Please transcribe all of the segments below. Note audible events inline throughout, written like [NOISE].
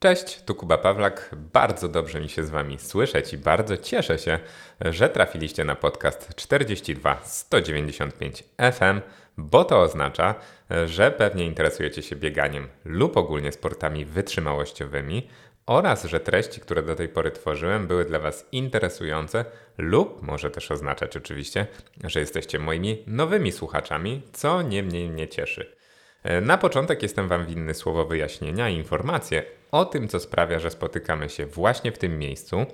Cześć, tu Kuba Pawlak. Bardzo dobrze mi się z Wami słyszeć i bardzo cieszę się, że trafiliście na podcast 42 195 FM, bo to oznacza, że pewnie interesujecie się bieganiem lub ogólnie sportami wytrzymałościowymi oraz że treści, które do tej pory tworzyłem, były dla Was interesujące lub może też oznaczać oczywiście, że jesteście moimi nowymi słuchaczami, co nie mniej mnie cieszy. Na początek jestem Wam winny słowo wyjaśnienia i informacje o tym, co sprawia, że spotykamy się właśnie w tym miejscu.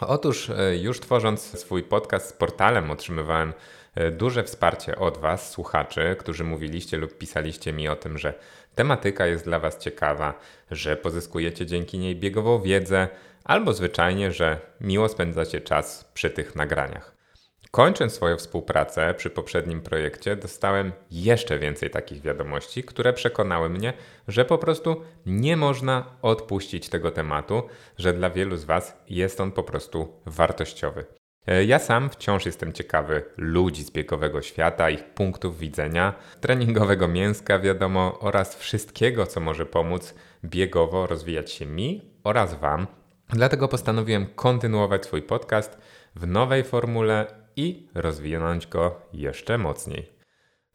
Otóż e, już tworząc swój podcast z portalem otrzymywałem e, duże wsparcie od Was, słuchaczy, którzy mówiliście lub pisaliście mi o tym, że tematyka jest dla Was ciekawa, że pozyskujecie dzięki niej biegową wiedzę, albo zwyczajnie, że miło spędzacie czas przy tych nagraniach. Kończąc swoją współpracę przy poprzednim projekcie, dostałem jeszcze więcej takich wiadomości, które przekonały mnie, że po prostu nie można odpuścić tego tematu, że dla wielu z Was jest on po prostu wartościowy. E, ja sam wciąż jestem ciekawy ludzi z biegowego świata, ich punktów widzenia, treningowego mięska, wiadomo, oraz wszystkiego, co może pomóc biegowo rozwijać się mi oraz Wam. Dlatego postanowiłem kontynuować swój podcast w nowej formule i rozwinąć go jeszcze mocniej.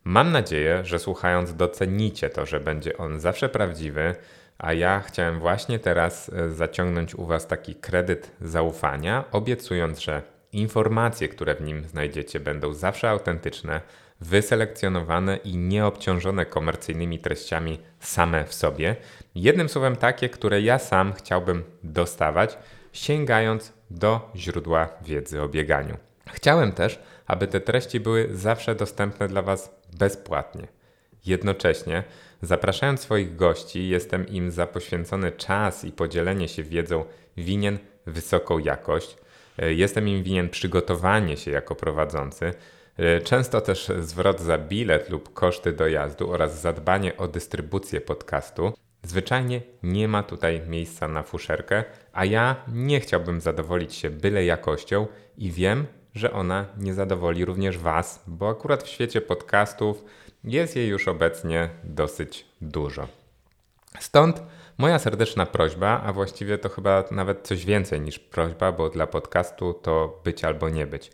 Mam nadzieję, że słuchając docenicie to, że będzie on zawsze prawdziwy, a ja chciałem właśnie teraz e, zaciągnąć u Was taki kredyt zaufania, obiecując, że informacje, które w nim znajdziecie, będą zawsze autentyczne, wyselekcjonowane i nieobciążone komercyjnymi treściami same w sobie. Jednym słowem, takie, które ja sam chciałbym dostawać, sięgając do źródła wiedzy o bieganiu. Chciałem też, aby te treści były zawsze dostępne dla Was bezpłatnie. Jednocześnie, zapraszając swoich gości, jestem im za poświęcony czas i podzielenie się wiedzą winien wysoką jakość. E, jestem im winien przygotowanie się jako prowadzący, e, często też zwrot za bilet lub koszty dojazdu oraz zadbanie o dystrybucję podcastu. Zwyczajnie nie ma tutaj miejsca na fuszerkę, a ja nie chciałbym zadowolić się byle jakością i wiem, że ona nie zadowoli również Was, bo akurat w świecie podcastów jest jej już obecnie dosyć dużo. Stąd moja serdeczna prośba, a właściwie to chyba nawet coś więcej niż prośba, bo dla podcastu to być albo nie być.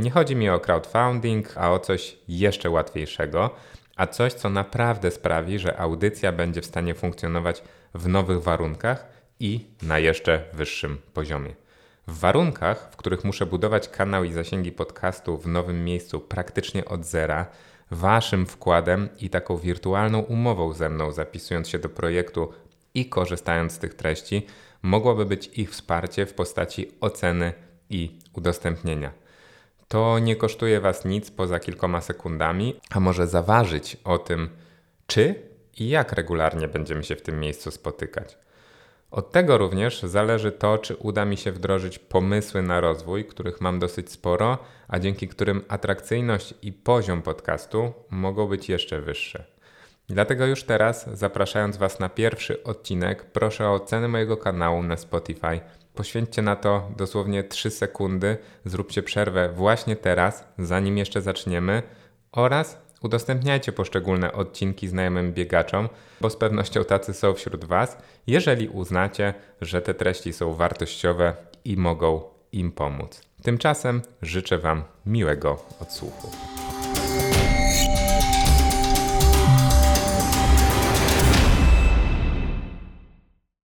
Nie chodzi mi o crowdfunding, a o coś jeszcze łatwiejszego, a coś, co naprawdę sprawi, że audycja będzie w stanie funkcjonować w nowych warunkach i na jeszcze wyższym poziomie. W warunkach, w których muszę budować kanał i zasięgi podcastu w nowym miejscu praktycznie od zera, Waszym wkładem i taką wirtualną umową ze mną, zapisując się do projektu i korzystając z tych treści, mogłoby być ich wsparcie w postaci oceny i udostępnienia. To nie kosztuje Was nic poza kilkoma sekundami, a może zaważyć o tym, czy i jak regularnie będziemy się w tym miejscu spotykać. Od tego również zależy to, czy uda mi się wdrożyć pomysły na rozwój, których mam dosyć sporo, a dzięki którym atrakcyjność i poziom podcastu mogą być jeszcze wyższe. Dlatego już teraz, zapraszając Was na pierwszy odcinek, proszę o ocenę mojego kanału na Spotify. Poświęćcie na to dosłownie 3 sekundy, zróbcie przerwę właśnie teraz, zanim jeszcze zaczniemy, oraz Udostępniajcie poszczególne odcinki znajomym biegaczom, bo z pewnością tacy są wśród Was, jeżeli uznacie, że te treści są wartościowe i mogą im pomóc. Tymczasem życzę Wam miłego odsłuchu.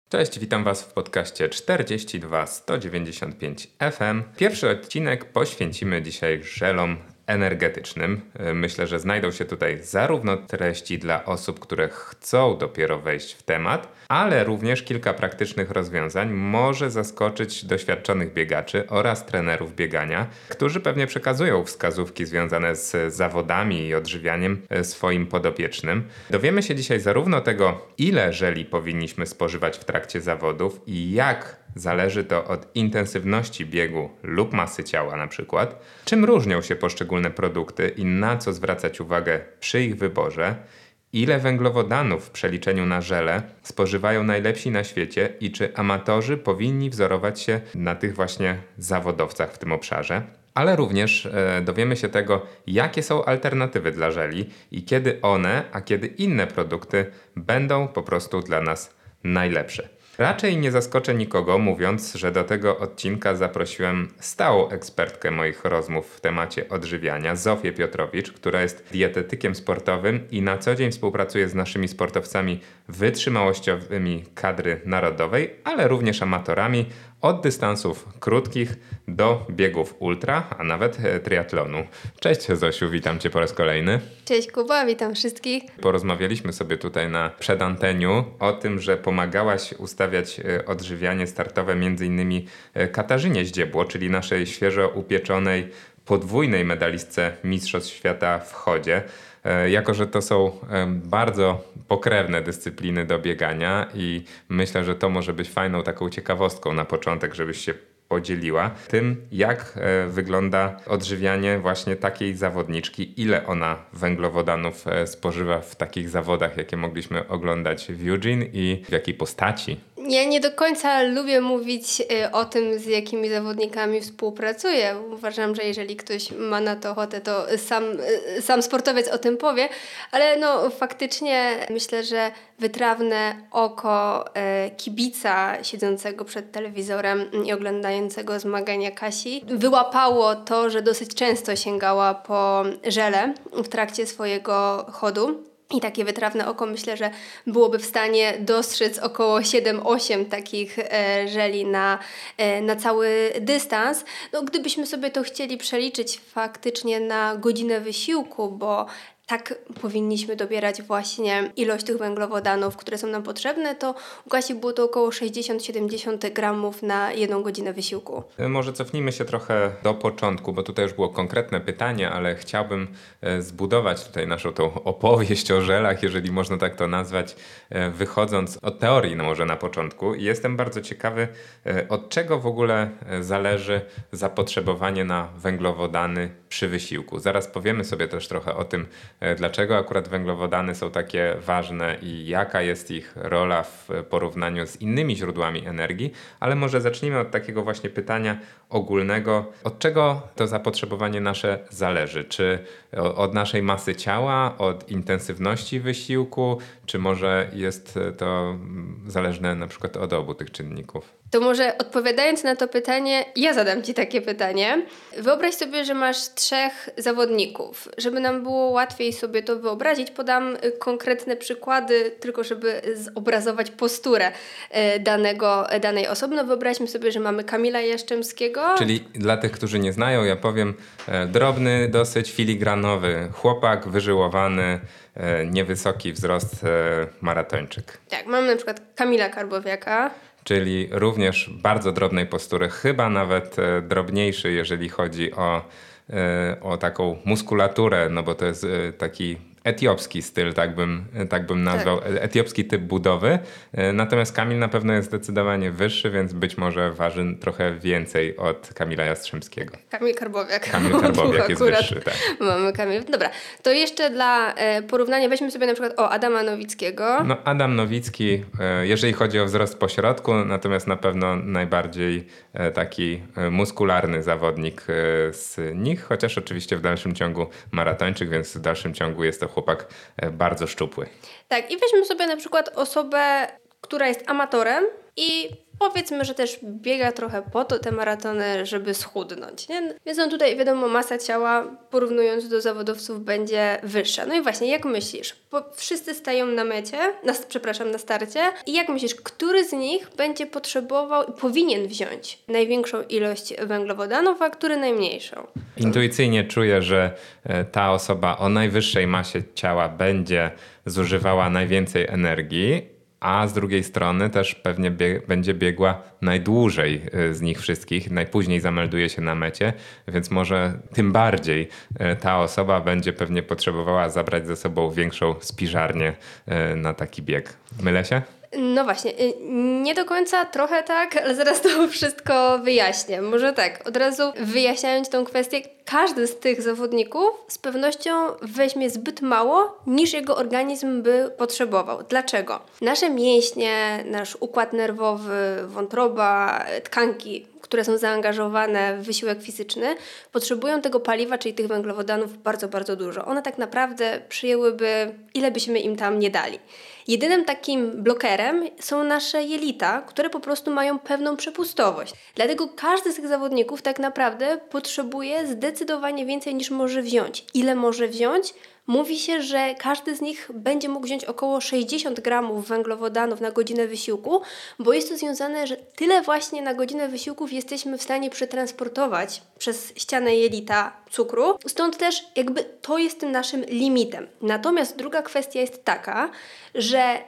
Cześć, witam Was w podcaście 42 195 FM. Pierwszy odcinek poświęcimy dzisiaj żelom energetycznym. E, myślę, że znajdą się tutaj zarówno treści dla osób, które chcą dopiero wejść w temat, ale również kilka praktycznych rozwiązań może zaskoczyć doświadczonych biegaczy oraz trenerów biegania, którzy pewnie przekazują wskazówki związane z zawodami i odżywianiem e, swoim podopiecznym. Dowiemy się dzisiaj zarówno tego, ile żeli powinniśmy spożywać w trakcie zawodów i jak Zależy to od intensywności biegu lub masy ciała na przykład, czym różnią się poszczególne produkty i na co zwracać uwagę przy ich wyborze, ile węglowodanów w przeliczeniu na żele spożywają najlepsi na świecie i czy amatorzy powinni wzorować się na tych właśnie zawodowcach w tym obszarze. Ale również e, dowiemy się tego, jakie są alternatywy dla żeli i kiedy one, a kiedy inne produkty będą po prostu dla nas najlepsze. Raczej nie zaskoczę nikogo, mówiąc, że do tego odcinka zaprosiłem stałą ekspertkę moich rozmów w temacie odżywiania, Zofię Piotrowicz, która jest dietetykiem sportowym i na co dzień współpracuje z naszymi sportowcami wytrzymałościowymi kadry narodowej, ale również amatorami od dystansów krótkich do biegów ultra, a nawet e, triatlonu. Cześć Zosiu, witam Cię po raz kolejny. Cześć Kuba, witam wszystkich. Porozmawialiśmy sobie tutaj na przedanteniu o tym, że pomagałaś ustawiać e, odżywianie startowe innymi e, Katarzynie Zdziebło, czyli naszej świeżo upieczonej podwójnej medalistce Mistrzostw Świata w chodzie. Jako, że to są bardzo pokrewne dyscypliny do biegania i myślę, że to może być fajną taką ciekawostką na początek, żebyś się podzieliła tym, jak e, wygląda odżywianie właśnie takiej zawodniczki, ile ona węglowodanów e, spożywa w takich zawodach, jakie mogliśmy oglądać w Eugene i w jakiej postaci. Ja nie do końca lubię mówić y, o tym, z jakimi zawodnikami współpracuję. Uważam, że jeżeli ktoś ma na to ochotę, to sam, y, sam sportowiec o tym powie, ale no faktycznie myślę, że wytrawne oko y, kibica siedzącego przed telewizorem i oglądającego zmagania Kasi wyłapało to, że dosyć często sięgała po żele w trakcie swojego chodu. I takie wytrawne oko myślę, że byłoby w stanie dostrzec około 7-8 takich e, żeli na, e, na cały dystans. No, gdybyśmy sobie to chcieli przeliczyć faktycznie na godzinę wysiłku, bo tak powinniśmy dobierać właśnie ilość tych węglowodanów, które są nam potrzebne, to u Kasi było to około 60-70 gramów na jedną godzinę wysiłku. E, może cofnijmy się trochę do początku, bo tutaj już było konkretne pytanie, ale chciałbym e, zbudować tutaj naszą tą opowieść o żelach, jeżeli można tak to nazwać, e, wychodząc od teorii no może na początku. Jestem bardzo ciekawy, od czego w ogóle zależy zapotrzebowanie na węglowodany przy wysiłku. Zaraz powiemy sobie też trochę o tym, E, dlaczego akurat węglowodany są takie ważne i jaka jest ich rola w porównaniu z innymi źródłami energii, ale może zacznijmy od takiego właśnie pytania ogólnego, od czego to zapotrzebowanie nasze zależy? Czy od naszej masy ciała, od intensywności wysiłku, czy może jest to mm, zależne na przykład od obu tych czynników? To może odpowiadając na to pytanie, ja zadam Ci takie pytanie. Wyobraź sobie, że masz trzech zawodników. Żeby nam było łatwiej sobie to wyobrazić, podam y, konkretne przykłady, tylko żeby zobrazować posturę y, danego, danej osoby. No wyobraźmy sobie, że mamy Kamila Jaszczemskiego. Czyli dla tych, którzy nie znają, ja powiem e, drobny, dosyć filigranowy chłopak, wyżyłowany, e, niewysoki wzrost e, maratończyk. Tak, mamy na przykład Kamila Karbowiaka czyli również bardzo drobnej postury, chyba nawet e, drobniejszy, jeżeli chodzi o, e, o taką muskulaturę, no bo to jest e, taki etiopski styl, tak bym, tak bym nazwał, tak. etiopski typ budowy. E, natomiast Kamil na pewno jest zdecydowanie wyższy, więc być może waży trochę więcej od Kamila Jastrzębskiego. Kamil Karbowiak. Kamil Karbowiak jest wyższy, tak. Mamy Kamil. Dobra, to jeszcze dla e, porównania weźmy sobie na przykład o Adama Nowickiego. No Adam Nowicki, e, jeżeli chodzi o wzrost pośrodku, natomiast na pewno najbardziej taki muskularny zawodnik z nich, chociaż oczywiście w dalszym ciągu maratończyk, więc w dalszym ciągu jest to chłopak e, bardzo szczupły. Tak, i weźmy sobie na przykład osobę, która jest amatorem i powiedzmy, że też biega trochę po to te maratony, żeby schudnąć. Nie? Więc on tutaj, wiadomo, masa ciała porównując do zawodowców będzie wyższa. No i właśnie, jak myślisz? Bo wszyscy stają na mecie, na, przepraszam, na starcie i jak myślisz, który z nich będzie potrzebował i powinien wziąć największą ilość węglowodanów, a który najmniejszą? Intuicyjnie czuję, że e, ta osoba o najwyższej masie ciała będzie zużywała najwięcej energii, a z drugiej strony też pewnie będzie biegła najdłużej y, z nich wszystkich, najpóźniej zamelduje się na mecie, więc może tym bardziej y, ta osoba będzie pewnie potrzebowała zabrać ze sobą większą spiżarnię y, na taki bieg. Mylę się? No właśnie, nie do końca, trochę tak, ale zaraz to [LAUGHS] wszystko wyjaśnię. Może tak, od razu wyjaśniając tą kwestię, każdy z tych zawodników z pewnością weźmie zbyt mało, niż jego organizm by potrzebował. Dlaczego? Nasze mięśnie, nasz układ nerwowy, wątroba, tkanki które są zaangażowane w wysiłek fizyczny, potrzebują tego paliwa, czyli tych węglowodanów bardzo, bardzo dużo. One tak naprawdę przyjęłyby, ile byśmy im tam nie dali. Jedynym takim blokerem są nasze jelita, które po prostu mają pewną przepustowość. Dlatego każdy z tych zawodników tak naprawdę potrzebuje zdecydowanie więcej niż może wziąć. Ile może wziąć? Mówi się, że każdy z nich będzie mógł wziąć około 60 gramów węglowodanów na godzinę wysiłku, bo jest to związane, że tyle właśnie na godzinę wysiłków jesteśmy w stanie przetransportować przez ścianę jelita cukru. Stąd też jakby to jest tym naszym limitem. Natomiast druga kwestia jest taka, że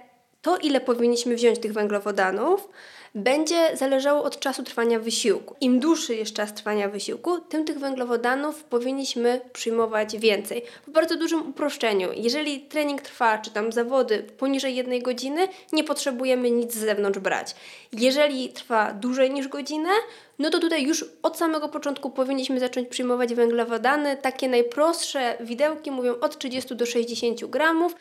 to ile powinniśmy wziąć tych węglowodanów, będzie zależało od czasu trwania wysiłku. Im dłuższy jest czas trwania wysiłku, tym tych węglowodanów powinniśmy przyjmować więcej. W bardzo dużym uproszczeniu, jeżeli trening trwa, czy tam zawody poniżej jednej godziny, nie potrzebujemy nic z zewnątrz brać. Jeżeli trwa dłużej niż godzinę, no to tutaj już od samego początku powinniśmy zacząć przyjmować węglowodany. Takie najprostsze widełki mówią od 30 do 60 gramów.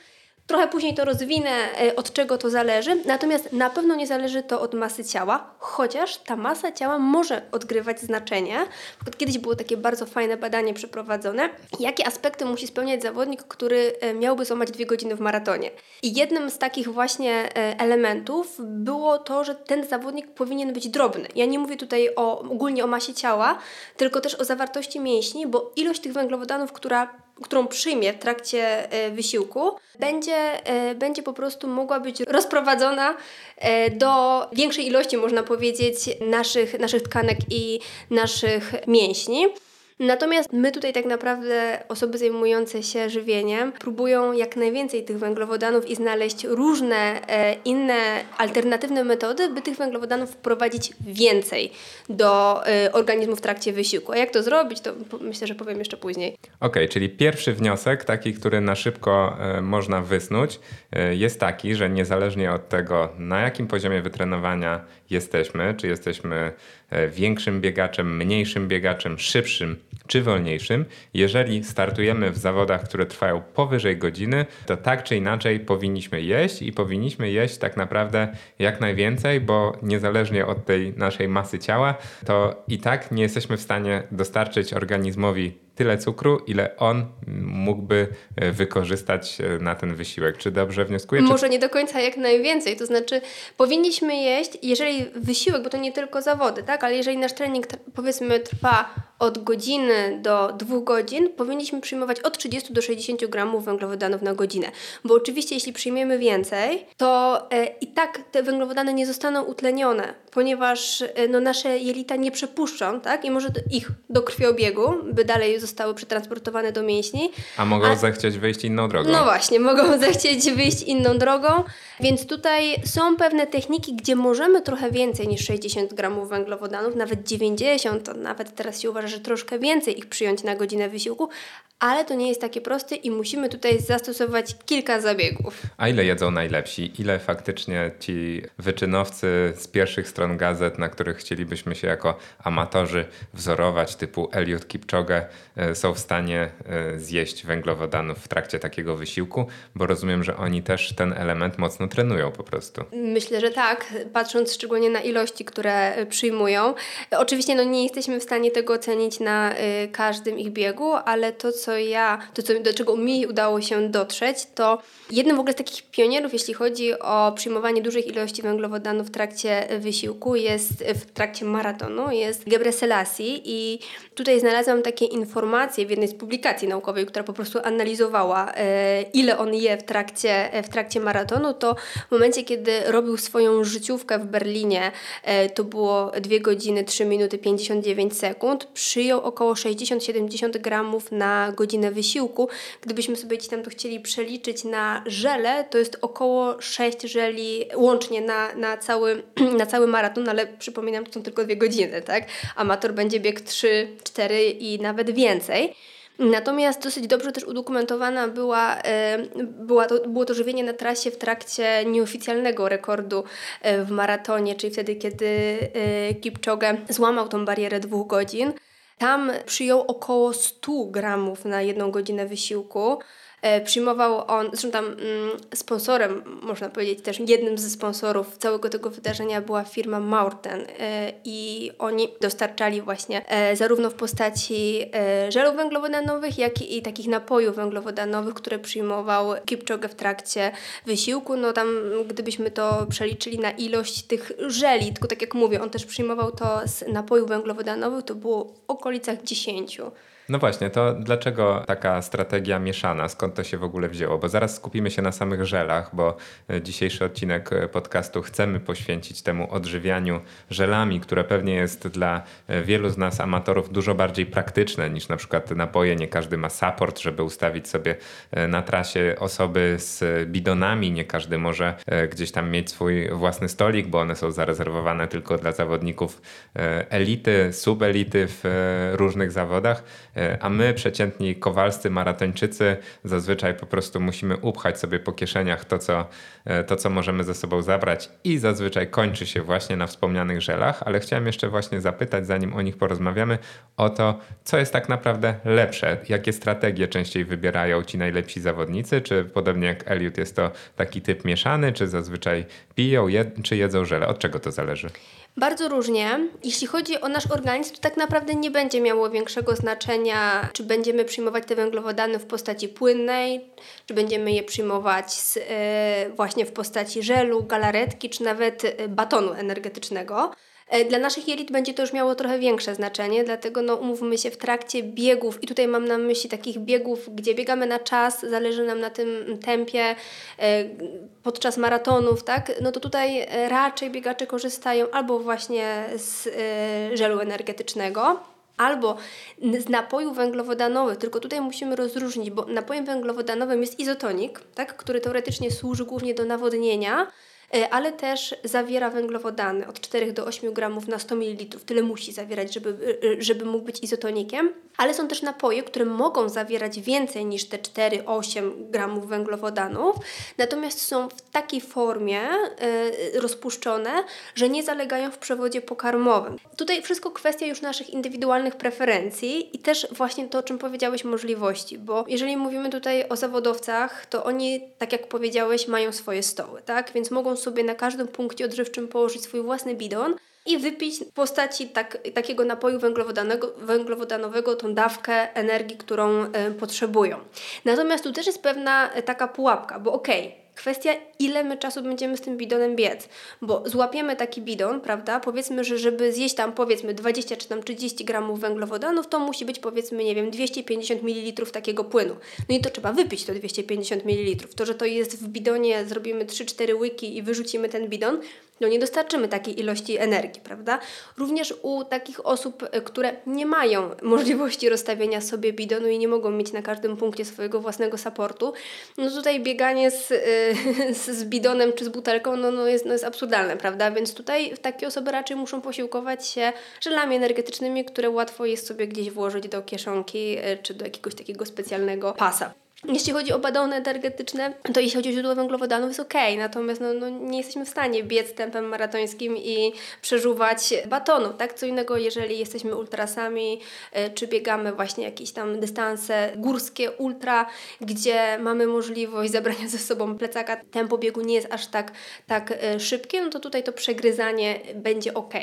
Trochę później to rozwinę, e, od czego to zależy, natomiast na pewno nie zależy to od masy ciała, chociaż ta masa ciała może odgrywać znaczenie. Kiedyś było takie bardzo fajne badanie przeprowadzone, jakie aspekty musi spełniać zawodnik, który e, miałby złamać dwie godziny w maratonie. I jednym z takich właśnie e, elementów było to, że ten zawodnik powinien być drobny. Ja nie mówię tutaj o, ogólnie o masie ciała, tylko też o zawartości mięśni, bo ilość tych węglowodanów, która którą przyjmie w trakcie e, wysiłku, będzie, e, będzie po prostu mogła być rozprowadzona e, do większej ilości, można powiedzieć, naszych, naszych tkanek i naszych mięśni. Natomiast my tutaj tak naprawdę, osoby zajmujące się żywieniem, próbują jak najwięcej tych węglowodanów i znaleźć różne e, inne alternatywne metody, by tych węglowodanów wprowadzić więcej do e, organizmu w trakcie wysiłku. A jak to zrobić, to myślę, że powiem jeszcze później. Okej, okay, czyli pierwszy wniosek, taki, który na szybko e, można wysnuć, e, jest taki, że niezależnie od tego, na jakim poziomie wytrenowania jesteśmy, czy jesteśmy większym biegaczem, mniejszym biegaczem, szybszym czy wolniejszym, jeżeli startujemy w zawodach, które trwają powyżej godziny, to tak czy inaczej powinniśmy jeść i powinniśmy jeść tak naprawdę jak najwięcej, bo niezależnie od tej naszej masy ciała, to i tak nie jesteśmy w stanie dostarczyć organizmowi tyle cukru, ile on mógłby e, wykorzystać e, na ten wysiłek. Czy dobrze wnioskuję? Może nie do końca jak najwięcej. To znaczy, powinniśmy jeść, jeżeli wysiłek, bo to nie tylko zawody, tak, ale jeżeli nasz trening powiedzmy trwa od godziny do dwóch godzin, powinniśmy przyjmować od 30 do 60 gramów węglowodanów na godzinę. Bo oczywiście, jeśli przyjmiemy więcej, to e, i tak te węglowodany nie zostaną utlenione, ponieważ e, no, nasze jelita nie przepuszczą, tak, i może ich do krwiobiegu, by dalej zostały zostały przetransportowane do mięśni. A mogą a... zechcieć wyjść inną drogą. No właśnie, mogą [LAUGHS] zechcieć wyjść inną drogą, więc tutaj są pewne techniki, gdzie możemy trochę więcej niż 60 gramów węglowodanów, nawet 90, to nawet teraz się uważa, że troszkę więcej ich przyjąć na godzinę wysiłku, ale to nie jest takie proste i musimy tutaj zastosować kilka zabiegów. A ile jedzą najlepsi? Ile faktycznie ci wyczynowcy z pierwszych stron gazet, na których chcielibyśmy się jako amatorzy wzorować, typu Eliud Kipchoge, są w stanie e, zjeść węglowodanów w trakcie takiego wysiłku? Bo rozumiem, że oni też ten element mocno trenują po prostu. Myślę, że tak, patrząc szczególnie na ilości, które e, przyjmują. Oczywiście no, nie jesteśmy w stanie tego ocenić na każdym ich biegu, ale to, co ja, to co, do czego mi udało się dotrzeć, to jednym w ogóle z takich pionierów, jeśli chodzi o przyjmowanie dużych ilości węglowodanów w trakcie wysiłku, jest w trakcie maratonu, jest Gebre Selassie i tutaj znalazłam takie informacje w jednej z publikacji naukowej, która po prostu analizowała e, ile on je w trakcie, w trakcie maratonu, to w momencie, kiedy robił swoją życiówkę w Berlinie, e, to było 2 godziny 3 minuty 59 sekund, przyjął około 60-70 gramów na godzinę wysiłku. Gdybyśmy sobie gdzieś tam to chcieli przeliczyć na żele, to jest około 6 żeli łącznie na, na, cały, [CLEARS THROAT] na cały maraton, ale przypominam, to są tylko dwie godziny, tak? Amator będzie biegł 3, 4 i nawet więcej. Natomiast dosyć dobrze też udokumentowana była, e, była to, było to żywienie na trasie w trakcie nieoficjalnego rekordu e, w maratonie, czyli wtedy, kiedy e, Kipchoge złamał tą barierę dwóch godzin. Tam przyjął około 100 gramów na jedną godzinę wysiłku. E, przyjmował on, zresztą tam mm, sponsorem, można powiedzieć też jednym ze sponsorów całego tego wydarzenia była firma Maurten e, i oni dostarczali właśnie e, zarówno w postaci żelów węglowodanowych, jak i takich napojów węglowodanowych, które przyjmował Kipchoge w trakcie wysiłku. No tam gdybyśmy to przeliczyli na ilość tych żeli, tylko tak jak mówię, on też przyjmował to z napojów węglowodanowych, to było w okolicach 10. No właśnie, to dlaczego taka strategia mieszana? Skąd to się w ogóle wzięło? Bo zaraz skupimy się na samych żelach, bo e, dzisiejszy odcinek e, podcastu chcemy poświęcić temu odżywianiu żelami, które pewnie jest dla e, wielu z nas amatorów dużo bardziej praktyczne niż na przykład napoje. Nie każdy ma support, żeby ustawić sobie na trasie osoby z bidonami. Nie każdy może gdzieś tam mieć swój własny stolik, bo one są zarezerwowane tylko dla zawodników elity, subelity w różnych zawodach. E, a my, przeciętni kowalscy maratończycy, zazwyczaj po prostu musimy upchać sobie po kieszeniach to co, e, to, co możemy ze sobą zabrać i zazwyczaj kończy się właśnie na wspomnianych żelach, ale chciałem jeszcze właśnie zapytać, zanim o nich porozmawiamy, o to, co jest tak naprawdę lepsze, jakie strategie częściej wybierają ci najlepsi zawodnicy, czy podobnie jak Elliot jest to taki typ mieszany, czy zazwyczaj piją, jed czy jedzą żele, od czego to zależy? Bardzo różnie. Jeśli chodzi o nasz organizm, to tak naprawdę nie będzie miało większego znaczenia, czy będziemy przyjmować te węglowodany w postaci płynnej, czy będziemy je przyjmować z, yy, właśnie w postaci żelu, galaretki, czy nawet e, batonu energetycznego. E, dla naszych jelit będzie to już miało trochę większe znaczenie, dlatego no, umówmy się w trakcie biegów, i tutaj mam na myśli takich biegów, gdzie biegamy na czas, zależy nam na tym tempie, e, podczas maratonów, tak? No to tutaj raczej biegacze korzystają albo właśnie z e, żelu energetycznego, albo z napojów węglowodanowych, tylko tutaj musimy rozróżnić, bo napojem węglowodanowym jest izotonik, tak, który teoretycznie służy głównie do nawodnienia, E, ale też zawiera węglowodany od 4 do 8 gramów na 100 ml. Tyle musi zawierać, żeby, e, e, żeby mógł być izotonikiem. Ale są też napoje, które mogą zawierać więcej niż te 4-8 gramów węglowodanów, natomiast są w takiej formie rozpuszczone, że nie zalegają w przewodzie pokarmowym. Tutaj wszystko kwestia już naszych indywidualnych preferencji i też właśnie to, o czym powiedziałeś, możliwości, bo jeżeli mówimy tutaj o zawodowcach, to oni, tak jak powiedziałeś, mają swoje stoły, tak? Więc mogą sobie na każdym punkcie odżywczym położyć swój własny bidon i wypić w postaci tak, takiego napoju węglowodanego, węglowodanowego tą dawkę energii, którą y, potrzebują. Natomiast tu też jest pewna taka pułapka, bo okej, okay, Kwestia, ile my czasu będziemy z tym bidonem biec, bo złapiemy taki bidon, prawda? Powiedzmy, że żeby zjeść tam powiedzmy 20 czy tam 30 gramów węglowodanów, to musi być powiedzmy, nie wiem, 250 ml takiego płynu. No i to trzeba wypić to 250 ml. To, że to jest w bidonie, zrobimy 3-4 łyki i wyrzucimy ten bidon, no nie dostarczymy takiej ilości energii, prawda? Również u takich osób, e, które nie mają możliwości rozstawienia sobie bidonu i nie mogą mieć na każdym punkcie swojego własnego supportu, no tutaj bieganie z, e, [LAUGHS] z, z bidonem czy z butelką no, no, jest, no jest absurdalne, prawda? Więc tutaj takie osoby raczej muszą posiłkować się żelami energetycznymi, które łatwo jest sobie gdzieś włożyć do kieszonki e, czy do jakiegoś takiego specjalnego pasa. Jeśli chodzi o badony energetyczne, to jeśli chodzi o źródło węglowodanów jest ok, natomiast no, no, nie jesteśmy w stanie biec tempem maratońskim i przeżuwać batonu, tak? Co innego, jeżeli jesteśmy ultrasami, y, czy biegamy właśnie jakieś tam dystanse górskie, ultra, gdzie mamy możliwość zabrania ze sobą plecaka, tempo biegu nie jest aż tak, tak y, szybkie, no to tutaj to przegryzanie będzie ok.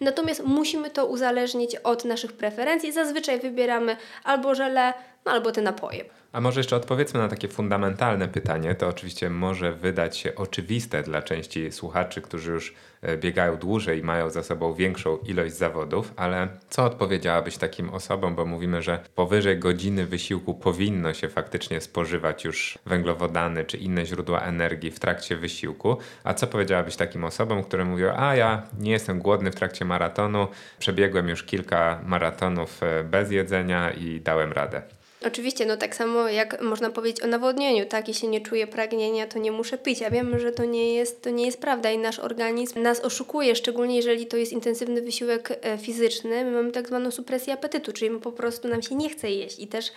Natomiast musimy to uzależnić od naszych preferencji. Zazwyczaj wybieramy albo żele, no, albo te napoje. A może jeszcze odpowiedzmy na takie fundamentalne pytanie. To oczywiście może wydać się oczywiste dla części słuchaczy, którzy już e, biegają dłużej i mają za sobą większą ilość zawodów, ale co odpowiedziałabyś takim osobom, bo mówimy, że powyżej godziny wysiłku powinno się faktycznie spożywać już węglowodany czy inne źródła energii w trakcie wysiłku. A co powiedziałabyś takim osobom, które mówią: A ja nie jestem głodny w trakcie maratonu, przebiegłem już kilka maratonów e, bez jedzenia i dałem radę? Oczywiście, no tak samo jak można powiedzieć o nawodnieniu, tak? Jeśli nie czuję pragnienia, to nie muszę pić. Ja wiem, że to nie jest, to nie jest prawda i nasz organizm nas oszukuje, szczególnie jeżeli to jest intensywny wysiłek e, fizyczny. My mamy tak zwaną supresję apetytu, czyli po prostu nam się nie chce jeść i też,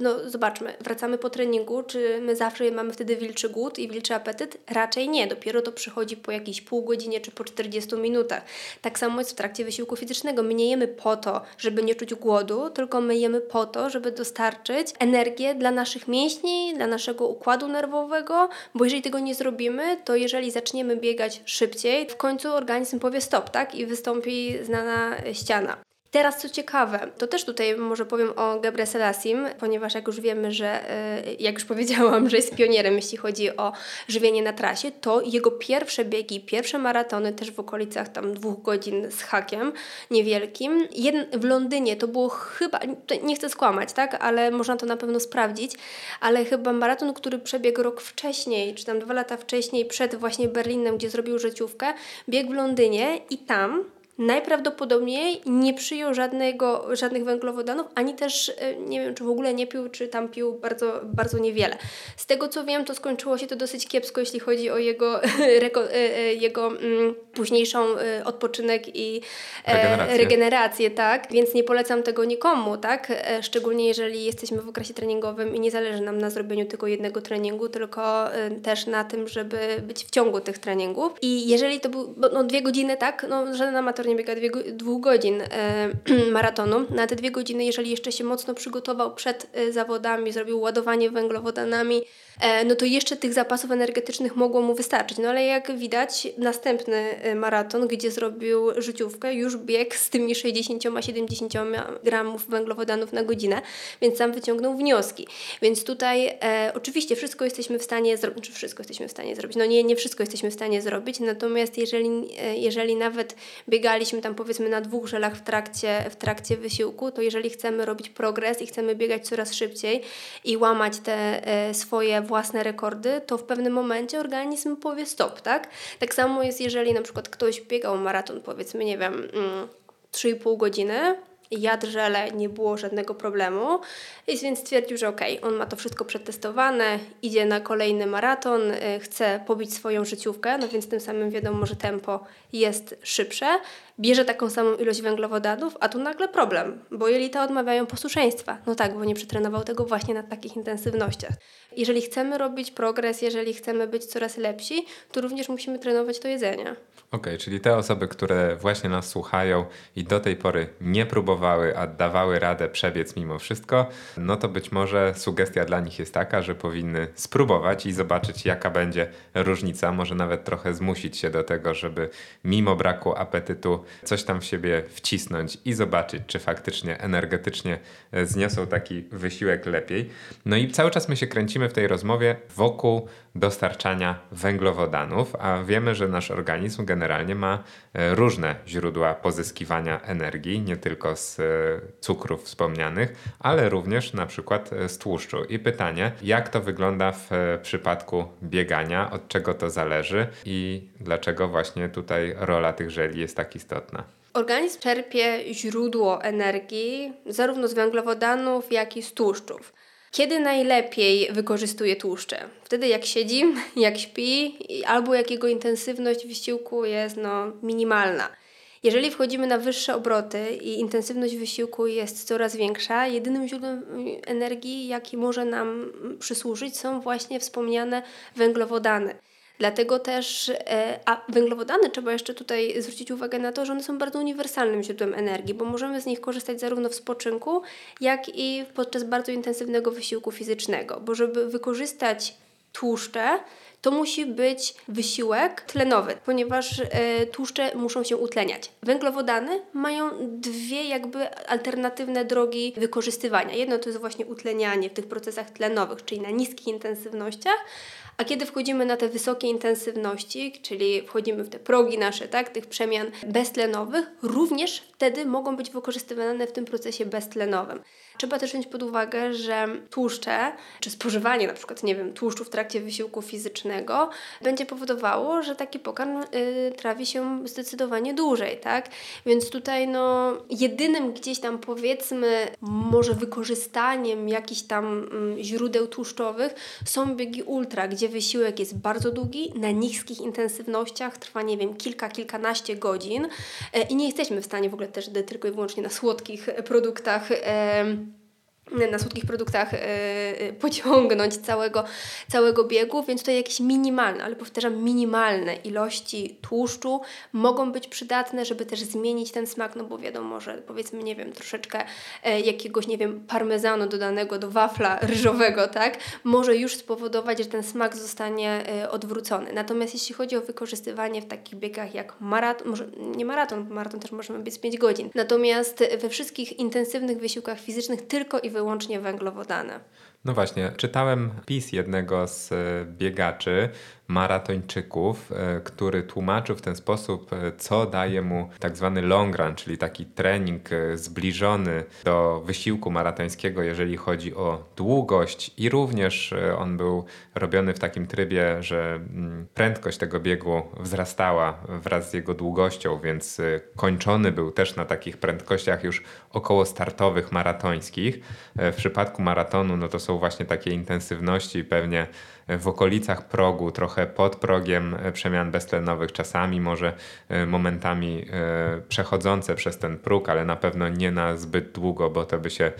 no zobaczmy, wracamy po treningu, czy my zawsze mamy wtedy wilczy głód i wilczy apetyt? Raczej nie, dopiero to przychodzi po jakiejś pół godzinie czy po 40 minutach. Tak samo jest w trakcie wysiłku fizycznego. My nie jemy po to, żeby nie czuć głodu, tylko my jemy po to, żeby dostarczyć energię dla naszych mięśni, dla naszego układu nerwowego, bo jeżeli tego nie zrobimy, to jeżeli zaczniemy biegać szybciej, w końcu organizm powie stop, tak? I wystąpi znana ściana. Teraz co ciekawe, to też tutaj może powiem o Gebre Selassim, ponieważ jak już wiemy, że e, jak już [LAUGHS] powiedziałam, że jest pionierem jeśli chodzi o żywienie na trasie, to jego pierwsze biegi, pierwsze maratony też w okolicach tam dwóch godzin z hakiem niewielkim. Jeden w Londynie to było chyba, nie chcę skłamać, tak, ale można to na pewno sprawdzić, ale chyba maraton, który przebiegł rok wcześniej, czy tam dwa lata wcześniej przed właśnie Berlinem, gdzie zrobił życiówkę, biegł w Londynie i tam najprawdopodobniej nie przyjął żadnego, żadnych węglowodanów, ani też e, nie wiem, czy w ogóle nie pił, czy tam pił bardzo, bardzo niewiele. Z tego co wiem, to skończyło się to dosyć kiepsko, jeśli chodzi o jego, [LAUGHS] e, e, jego mm, późniejszą odpoczynek i regenerację. regenerację, tak? Więc nie polecam tego nikomu, tak? Szczególnie jeżeli jesteśmy w okresie treningowym i nie zależy nam na zrobieniu tylko jednego treningu, tylko też na tym, żeby być w ciągu tych treningów. I jeżeli to był no, dwie godziny, tak? No, żaden amator nie biega dwie, dwóch godzin e, [CLEARS THROAT] maratonu. Na te dwie godziny, jeżeli jeszcze się mocno przygotował przed e, zawodami, zrobił ładowanie węglowodanami, no to jeszcze tych zapasów energetycznych mogło mu wystarczyć. No ale jak widać, następny e, maraton, gdzie zrobił życiówkę, już biegł z tymi 60-70 gramów węglowodanów na godzinę, więc sam wyciągnął wnioski. Więc tutaj e, oczywiście wszystko jesteśmy w stanie zrobić, czy wszystko jesteśmy w stanie zrobić, no nie, nie wszystko jesteśmy w stanie zrobić, natomiast jeżeli, e, jeżeli nawet biegali biegaliśmy tam powiedzmy na dwóch żelach w trakcie, w trakcie wysiłku, to jeżeli chcemy robić progres i chcemy biegać coraz szybciej i łamać te e, swoje własne rekordy, to w pewnym momencie organizm powie stop, tak? Tak samo jest, jeżeli na przykład ktoś biegał maraton, powiedzmy, nie wiem, mm, 3,5 godziny, jadł żele, nie było żadnego problemu. I więc stwierdził, że okej, okay, on ma to wszystko przetestowane, idzie na kolejny maraton, y, chce pobić swoją życiówkę, no więc tym samym wiadomo, że tempo jest szybsze, bierze taką samą ilość węglowodanów, a tu nagle problem, bo jelita odmawiają posłuszeństwa. No tak, bo nie przetrenował tego właśnie na takich intensywnościach. Jeżeli chcemy robić progres, jeżeli chcemy być coraz lepsi, to również musimy trenować to jedzenie. Okej, okay, czyli te osoby, które właśnie nas słuchają i do tej pory nie próbowały, a dawały radę przebiec mimo wszystko, no to być może sugestia dla nich jest taka, że powinny spróbować i zobaczyć, jaka będzie różnica. Może nawet trochę zmusić się do tego, żeby mimo braku apetytu coś tam w siebie wcisnąć i zobaczyć, czy faktycznie energetycznie zniosą taki wysiłek lepiej. No i cały czas my się kręcimy w tej rozmowie wokół dostarczania węglowodanów, a wiemy, że nasz organizm generalnie ma e, różne źródła pozyskiwania energii, nie tylko z e, cukrów wspomnianych, ale również na przykład e, z tłuszczu. I pytanie, jak to wygląda w przypadku biegania, od czego to zależy i dlaczego właśnie tutaj rola tych żeli jest tak istotna? Organizm czerpie źródło energii zarówno z węglowodanów, jak i z tłuszczów. Kiedy najlepiej wykorzystuje tłuszcze? Wtedy jak siedzi, [LAUGHS] jak śpi, albo jak jego intensywność wysiłku jest no, minimalna. Jeżeli wchodzimy na wyższe obroty i intensywność wysiłku jest coraz większa, jedynym źródłem energii, jaki może nam przysłużyć, są właśnie wspomniane węglowodany. Dlatego też, e, a węglowodany trzeba jeszcze tutaj zwrócić uwagę na to, że one są bardzo uniwersalnym źródłem energii, bo możemy z nich korzystać zarówno w spoczynku, jak i podczas bardzo intensywnego wysiłku fizycznego, bo żeby wykorzystać tłuszcze, to musi być wysiłek tlenowy, ponieważ e, tłuszcze muszą się utleniać. Węglowodany mają dwie jakby alternatywne drogi wykorzystywania. Jedno to jest właśnie utlenianie w tych procesach tlenowych, czyli na niskich intensywnościach, a kiedy wchodzimy na te wysokie intensywności, czyli wchodzimy w te progi nasze, tak, tych przemian beztlenowych, również wtedy mogą być wykorzystywane w tym procesie beztlenowym. Trzeba też wziąć pod uwagę, że tłuszcze, czy spożywanie na przykład, nie wiem, tłuszczu w trakcie wysiłku fizycznego będzie powodowało, że taki pokarm y, trawi się zdecydowanie dłużej, tak? Więc tutaj no jedynym gdzieś tam powiedzmy może wykorzystaniem jakichś tam y, źródeł tłuszczowych są biegi ultra, gdzie wysiłek jest bardzo długi, na niskich intensywnościach, trwa nie wiem, kilka, kilkanaście godzin y, i nie jesteśmy w stanie w ogóle też tylko i wyłącznie na słodkich produktach na słodkich produktach yy, pociągnąć całego, całego biegu, więc tutaj jakieś minimalne, ale powtarzam, minimalne ilości tłuszczu mogą być przydatne, żeby też zmienić ten smak, no bo wiadomo, że powiedzmy, nie wiem, troszeczkę yy, jakiegoś, nie wiem, parmezanu dodanego do wafla [LAUGHS] ryżowego, tak, może już spowodować, że ten smak zostanie yy, odwrócony. Natomiast jeśli chodzi o wykorzystywanie w takich biegach jak maraton, może nie maraton, maraton też możemy biec 5 godzin, natomiast we wszystkich intensywnych wysiłkach fizycznych tylko i wyłącznie węglowodany. No właśnie, czytałem pis jednego z biegaczy, maratończyków, e, który tłumaczył w ten sposób, e, co daje mu tak zwany long run, czyli taki trening e, zbliżony do wysiłku maratońskiego, jeżeli chodzi o długość i również on był robiony w takim trybie, że mm, prędkość tego biegu wzrastała wraz z jego długością, więc kończony był też na takich prędkościach już około startowych maratońskich. W przypadku maratonu no to są właśnie takie intensywności pewnie w okolicach progu, trochę pod progiem e, przemian beztlenowych, czasami może e, momentami e, przechodzące przez ten próg, ale na pewno nie na zbyt długo, bo to by się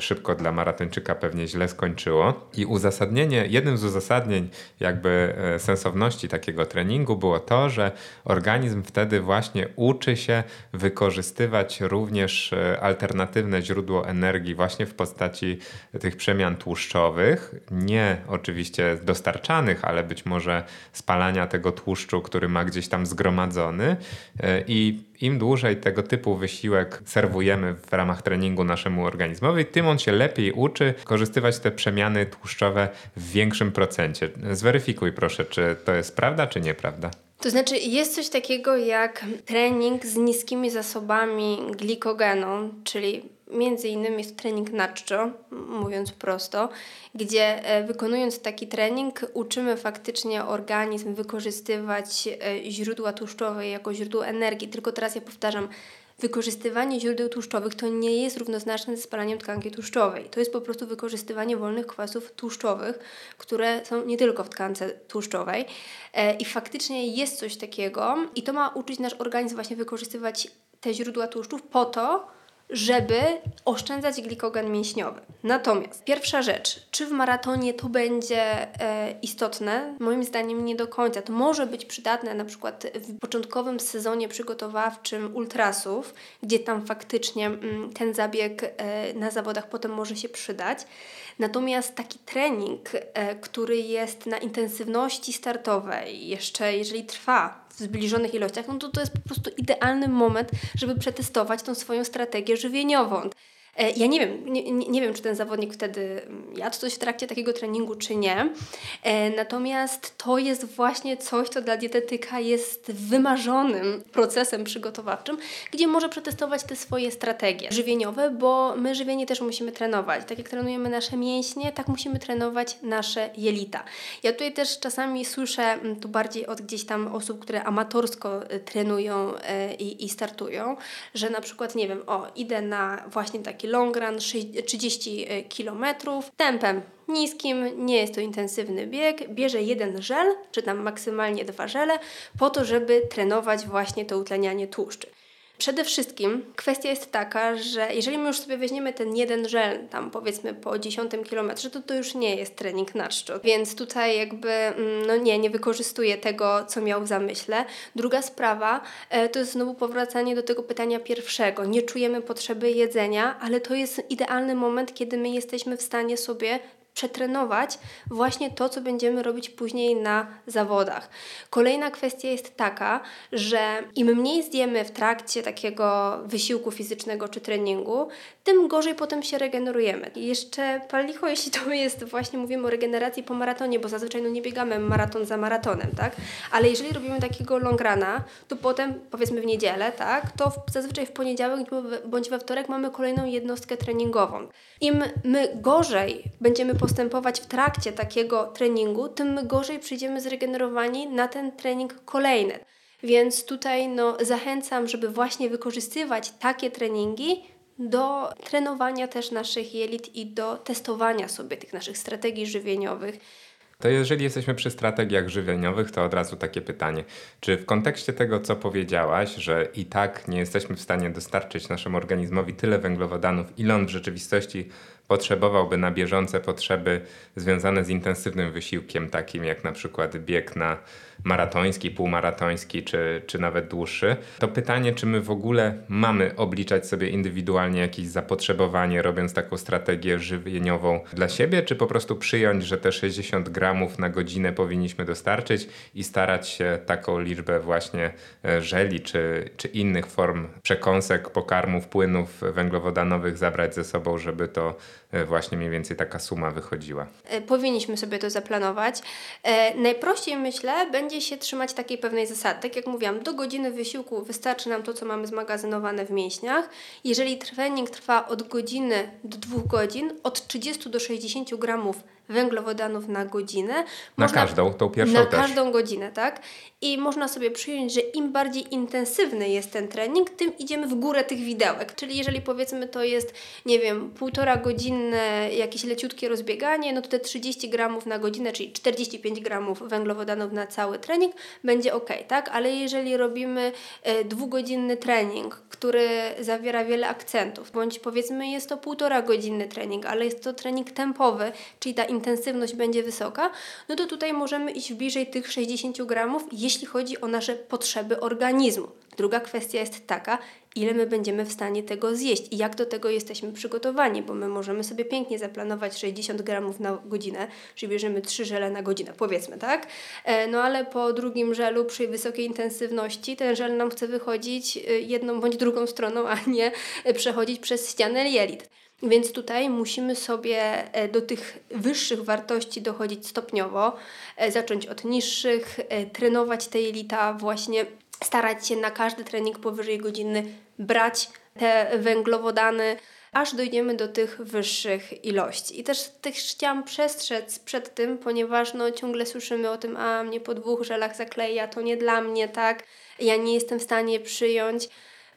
szybko dla maratończyka pewnie źle skończyło. I uzasadnienie, jednym z uzasadnień jakby sensowności takiego treningu było to, że organizm wtedy właśnie uczy się wykorzystywać również alternatywne źródło energii właśnie w postaci tych przemian tłuszczowych, nie oczywiście dostarczanych, ale być może spalania tego tłuszczu, który ma gdzieś tam zgromadzony e, i im dłużej tego typu wysiłek serwujemy w ramach treningu naszemu organizmowi, tym on się lepiej uczy korzystywać te przemiany tłuszczowe w większym procencie. Zweryfikuj proszę, czy to jest prawda, czy nieprawda. To znaczy, jest coś takiego jak trening z niskimi zasobami glikogenu, czyli między innymi jest trening naczczo, mówiąc prosto, gdzie e, wykonując taki trening uczymy faktycznie organizm wykorzystywać e, źródła tłuszczowe jako źródło energii. Tylko teraz ja powtarzam, wykorzystywanie źródeł tłuszczowych to nie jest równoznaczne ze spalaniem tkanki tłuszczowej. To jest po prostu wykorzystywanie wolnych kwasów tłuszczowych, które są nie tylko w tkance tłuszczowej. E, I faktycznie jest coś takiego i to ma uczyć nasz organizm właśnie wykorzystywać te źródła tłuszczów po to, żeby oszczędzać glikogen mięśniowy. Natomiast pierwsza rzecz, czy w maratonie to będzie e, istotne? Moim zdaniem nie do końca. To może być przydatne na przykład w początkowym sezonie przygotowawczym ultrasów, gdzie tam faktycznie m, mm, ten zabieg e, na zawodach potem może się przydać. Natomiast taki trening, e, który jest na intensywności startowej, jeszcze jeżeli trwa w zbliżonych ilościach, no to to jest po prostu idealny moment, żeby przetestować tą swoją strategię żywieniową. E, ja nie wiem, nie, nie wiem, czy ten zawodnik wtedy jadł coś w trakcie takiego treningu, czy nie. E, natomiast to jest właśnie coś, co dla dietetyka jest wymarzonym procesem przygotowawczym, gdzie może przetestować te swoje strategie żywieniowe, bo my żywienie też musimy trenować. Tak jak trenujemy nasze mięśnie, tak musimy trenować nasze jelita. Ja tutaj też czasami słyszę tu bardziej od gdzieś tam osób, które amatorsko e, trenują i, i startują, że na przykład, nie wiem, o, idę na właśnie takie taki long run 30 e, km tempem niskim, nie jest to intensywny bieg, bierze jeden żel, czy tam maksymalnie dwa żele, po to, żeby trenować właśnie to utlenianie tłuszczy. Przede wszystkim kwestia jest taka, że jeżeli my już sobie weźmiemy ten jeden żel, tam powiedzmy po 10 kilometrze, to to już nie jest trening na czczo. Więc tutaj jakby, mm, no nie, nie wykorzystuje tego, co miał w zamyśle. Druga sprawa e, to jest znowu powracanie do tego pytania pierwszego. Nie czujemy potrzeby jedzenia, ale to jest idealny moment, kiedy my jesteśmy w stanie sobie przetrenować właśnie to, co będziemy robić później na zawodach. Kolejna kwestia jest taka, że im mniej zjemy w trakcie takiego wysiłku fizycznego czy treningu, tym gorzej potem się regenerujemy. I jeszcze palicho, [LAUGHS] jeśli to jest właśnie mówimy o regeneracji po maratonie, bo zazwyczaj no nie biegamy maraton za maratonem, tak? Ale jeżeli robimy takiego longrana, to potem powiedzmy w niedzielę, tak? To w, zazwyczaj w poniedziałek bądź we wtorek mamy kolejną jednostkę treningową. Im my gorzej będziemy postępować w trakcie takiego treningu, tym my gorzej przyjdziemy zregenerowani na ten trening kolejny. Więc tutaj no, zachęcam, żeby właśnie wykorzystywać takie treningi do trenowania też naszych jelit i do testowania sobie tych naszych strategii żywieniowych. To jeżeli jesteśmy przy strategiach żywieniowych, to od razu takie pytanie. Czy w kontekście tego, co powiedziałaś, że i tak nie jesteśmy w stanie dostarczyć naszemu organizmowi tyle węglowodanów, ile on w rzeczywistości potrzebowałby na bieżące potrzeby związane z intensywnym wysiłkiem, takim jak na przykład bieg na maratoński, półmaratoński czy, czy nawet dłuższy, to pytanie, czy my w ogóle mamy obliczać sobie indywidualnie jakieś zapotrzebowanie, robiąc taką strategię żywieniową dla siebie, czy po prostu przyjąć, że te 60 gramów na godzinę powinniśmy dostarczyć i starać się taką liczbę właśnie e, żeli czy, czy innych form przekąsek, pokarmów, płynów węglowodanowych zabrać ze sobą, żeby to E, właśnie mniej więcej taka suma wychodziła. E, powinniśmy sobie to zaplanować. Najprościej myślę, będzie się trzymać takiej pewnej zasady. Tak jak mówiłam, do godziny wysiłku wystarczy nam to, co mamy zmagazynowane w mięśniach. Jeżeli trening trwa od godziny do dwóch godzin, od 30 do 60 gramów węglowodanów na godzinę. Na można, każdą, tą pierwszą Na też. każdą godzinę, tak? I można sobie przyjąć, że im bardziej intensywny jest ten trening, tym idziemy w górę tych widełek. Czyli jeżeli powiedzmy to jest, nie wiem, półtora godzinne jakieś leciutkie rozbieganie, no to te 30 gramów na godzinę, czyli 45 gramów węglowodanów na cały trening będzie ok, tak? Ale jeżeli robimy e, dwugodzinny trening, który zawiera wiele akcentów, bądź powiedzmy jest to półtora godzinny trening, ale jest to trening tempowy, czyli ta intensywność będzie wysoka, no to tutaj możemy iść bliżej tych 60 gramów, jeśli chodzi o nasze potrzeby organizmu. Druga kwestia jest taka, ile my będziemy w stanie tego zjeść i jak do tego jesteśmy przygotowani, bo my możemy sobie pięknie zaplanować 60 gramów na godzinę, czyli bierzemy 3 żele na godzinę, powiedzmy, tak? E, no ale po drugim żelu przy wysokiej intensywności ten żel nam chce wychodzić e, jedną bądź drugą stroną, a nie przechodzić przez ścianę jelit. Więc tutaj musimy sobie e, do tych wyższych wartości dochodzić stopniowo, e, zacząć od niższych, e, trenować te jelita, właśnie starać się na każdy trening powyżej godziny brać te węglowodany, aż dojdziemy do tych wyższych ilości. I też, też chciałam przestrzec przed tym, ponieważ no, ciągle słyszymy o tym, a mnie po dwóch żelach zakleja, to nie dla mnie, tak? Ja nie jestem w stanie przyjąć.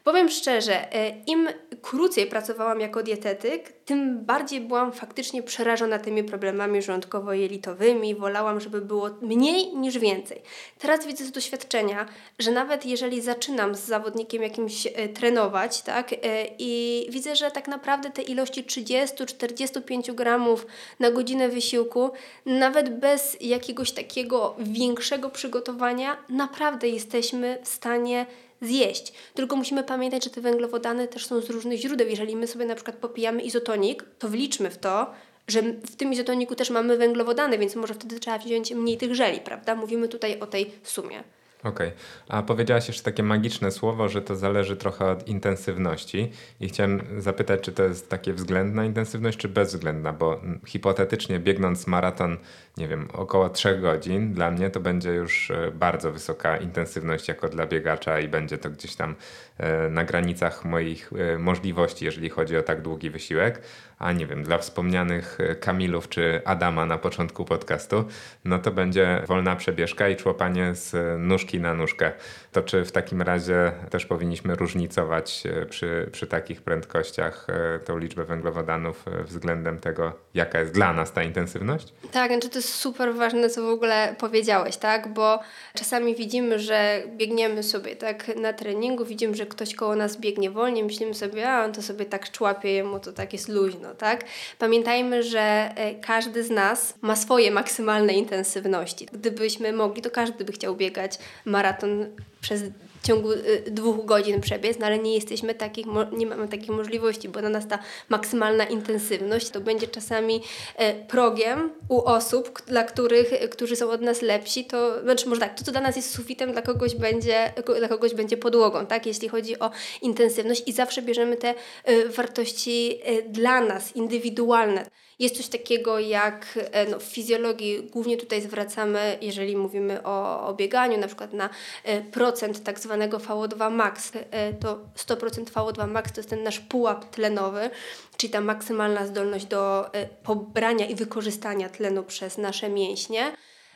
Powiem szczerze, e, im krócej pracowałam jako dietetyk, tym bardziej byłam faktycznie przerażona tymi problemami żołądkowo-jelitowymi. Wolałam, żeby było mniej niż więcej. Teraz widzę z doświadczenia, że nawet jeżeli zaczynam z zawodnikiem jakimś e, trenować, tak, e, i widzę, że tak naprawdę te ilości 30-45 gramów na godzinę wysiłku, nawet bez jakiegoś takiego większego przygotowania, naprawdę jesteśmy w stanie zjeść. Tylko musimy pamiętać, że te węglowodany też są z różnych źródeł. Jeżeli my sobie na przykład popijamy izotonik, to wliczmy w to, że w tym izotoniku też mamy węglowodany, więc może wtedy trzeba wziąć mniej tych żeli, prawda? Mówimy tutaj o tej sumie. Okej, okay. a powiedziałaś jeszcze takie magiczne słowo, że to zależy trochę od intensywności. I chciałem zapytać, czy to jest takie względna intensywność, czy bezwzględna, bo hipotetycznie biegnąc maraton, nie wiem, około 3 godzin, dla mnie to będzie już e, bardzo wysoka intensywność jako dla biegacza i będzie to gdzieś tam e, na granicach moich e, możliwości, jeżeli chodzi o tak długi wysiłek, a nie wiem, dla wspomnianych Kamilów czy Adama na początku podcastu, no to będzie wolna przebieżka i człopanie z nóżki nóżki na nóżkę. To czy w takim razie też powinniśmy różnicować e, przy, przy takich prędkościach e, tą liczbę węglowodanów e, względem tego, jaka jest dla nas ta intensywność? Tak, znaczy to jest super ważne, co w ogóle powiedziałeś, tak? Bo czasami widzimy, że biegniemy sobie tak na treningu, widzimy, że ktoś koło nas biegnie wolniej, myślimy sobie, a on to sobie tak człapie, jemu to tak jest luźno, tak? Pamiętajmy, że każdy z nas ma swoje maksymalne intensywności. Gdybyśmy mogli, to każdy by chciał biegać maraton przez w ciągu y, dwóch godzin przebiec, no ale nie jesteśmy takich, nie mamy takich możliwości, bo na nas ta maksymalna intensywność to będzie czasami e, progiem u osób, dla których, którzy są od nas lepsi, to znaczy może tak, to co dla nas jest sufitem, dla kogoś będzie, dla kogoś będzie podłogą, tak, jeśli chodzi o intensywność i zawsze bierzemy te e, wartości e, dla nas, indywidualne. Jest coś takiego jak e, no, w fizjologii, głównie tutaj zwracamy, jeżeli mówimy o, o bieganiu, na przykład na e, procent tak zwanego VO2 max, e, to 100% VO2 max to jest ten nasz pułap tlenowy, czyli ta maksymalna zdolność do pobrania i wykorzystania tlenu przez nasze mięśnie.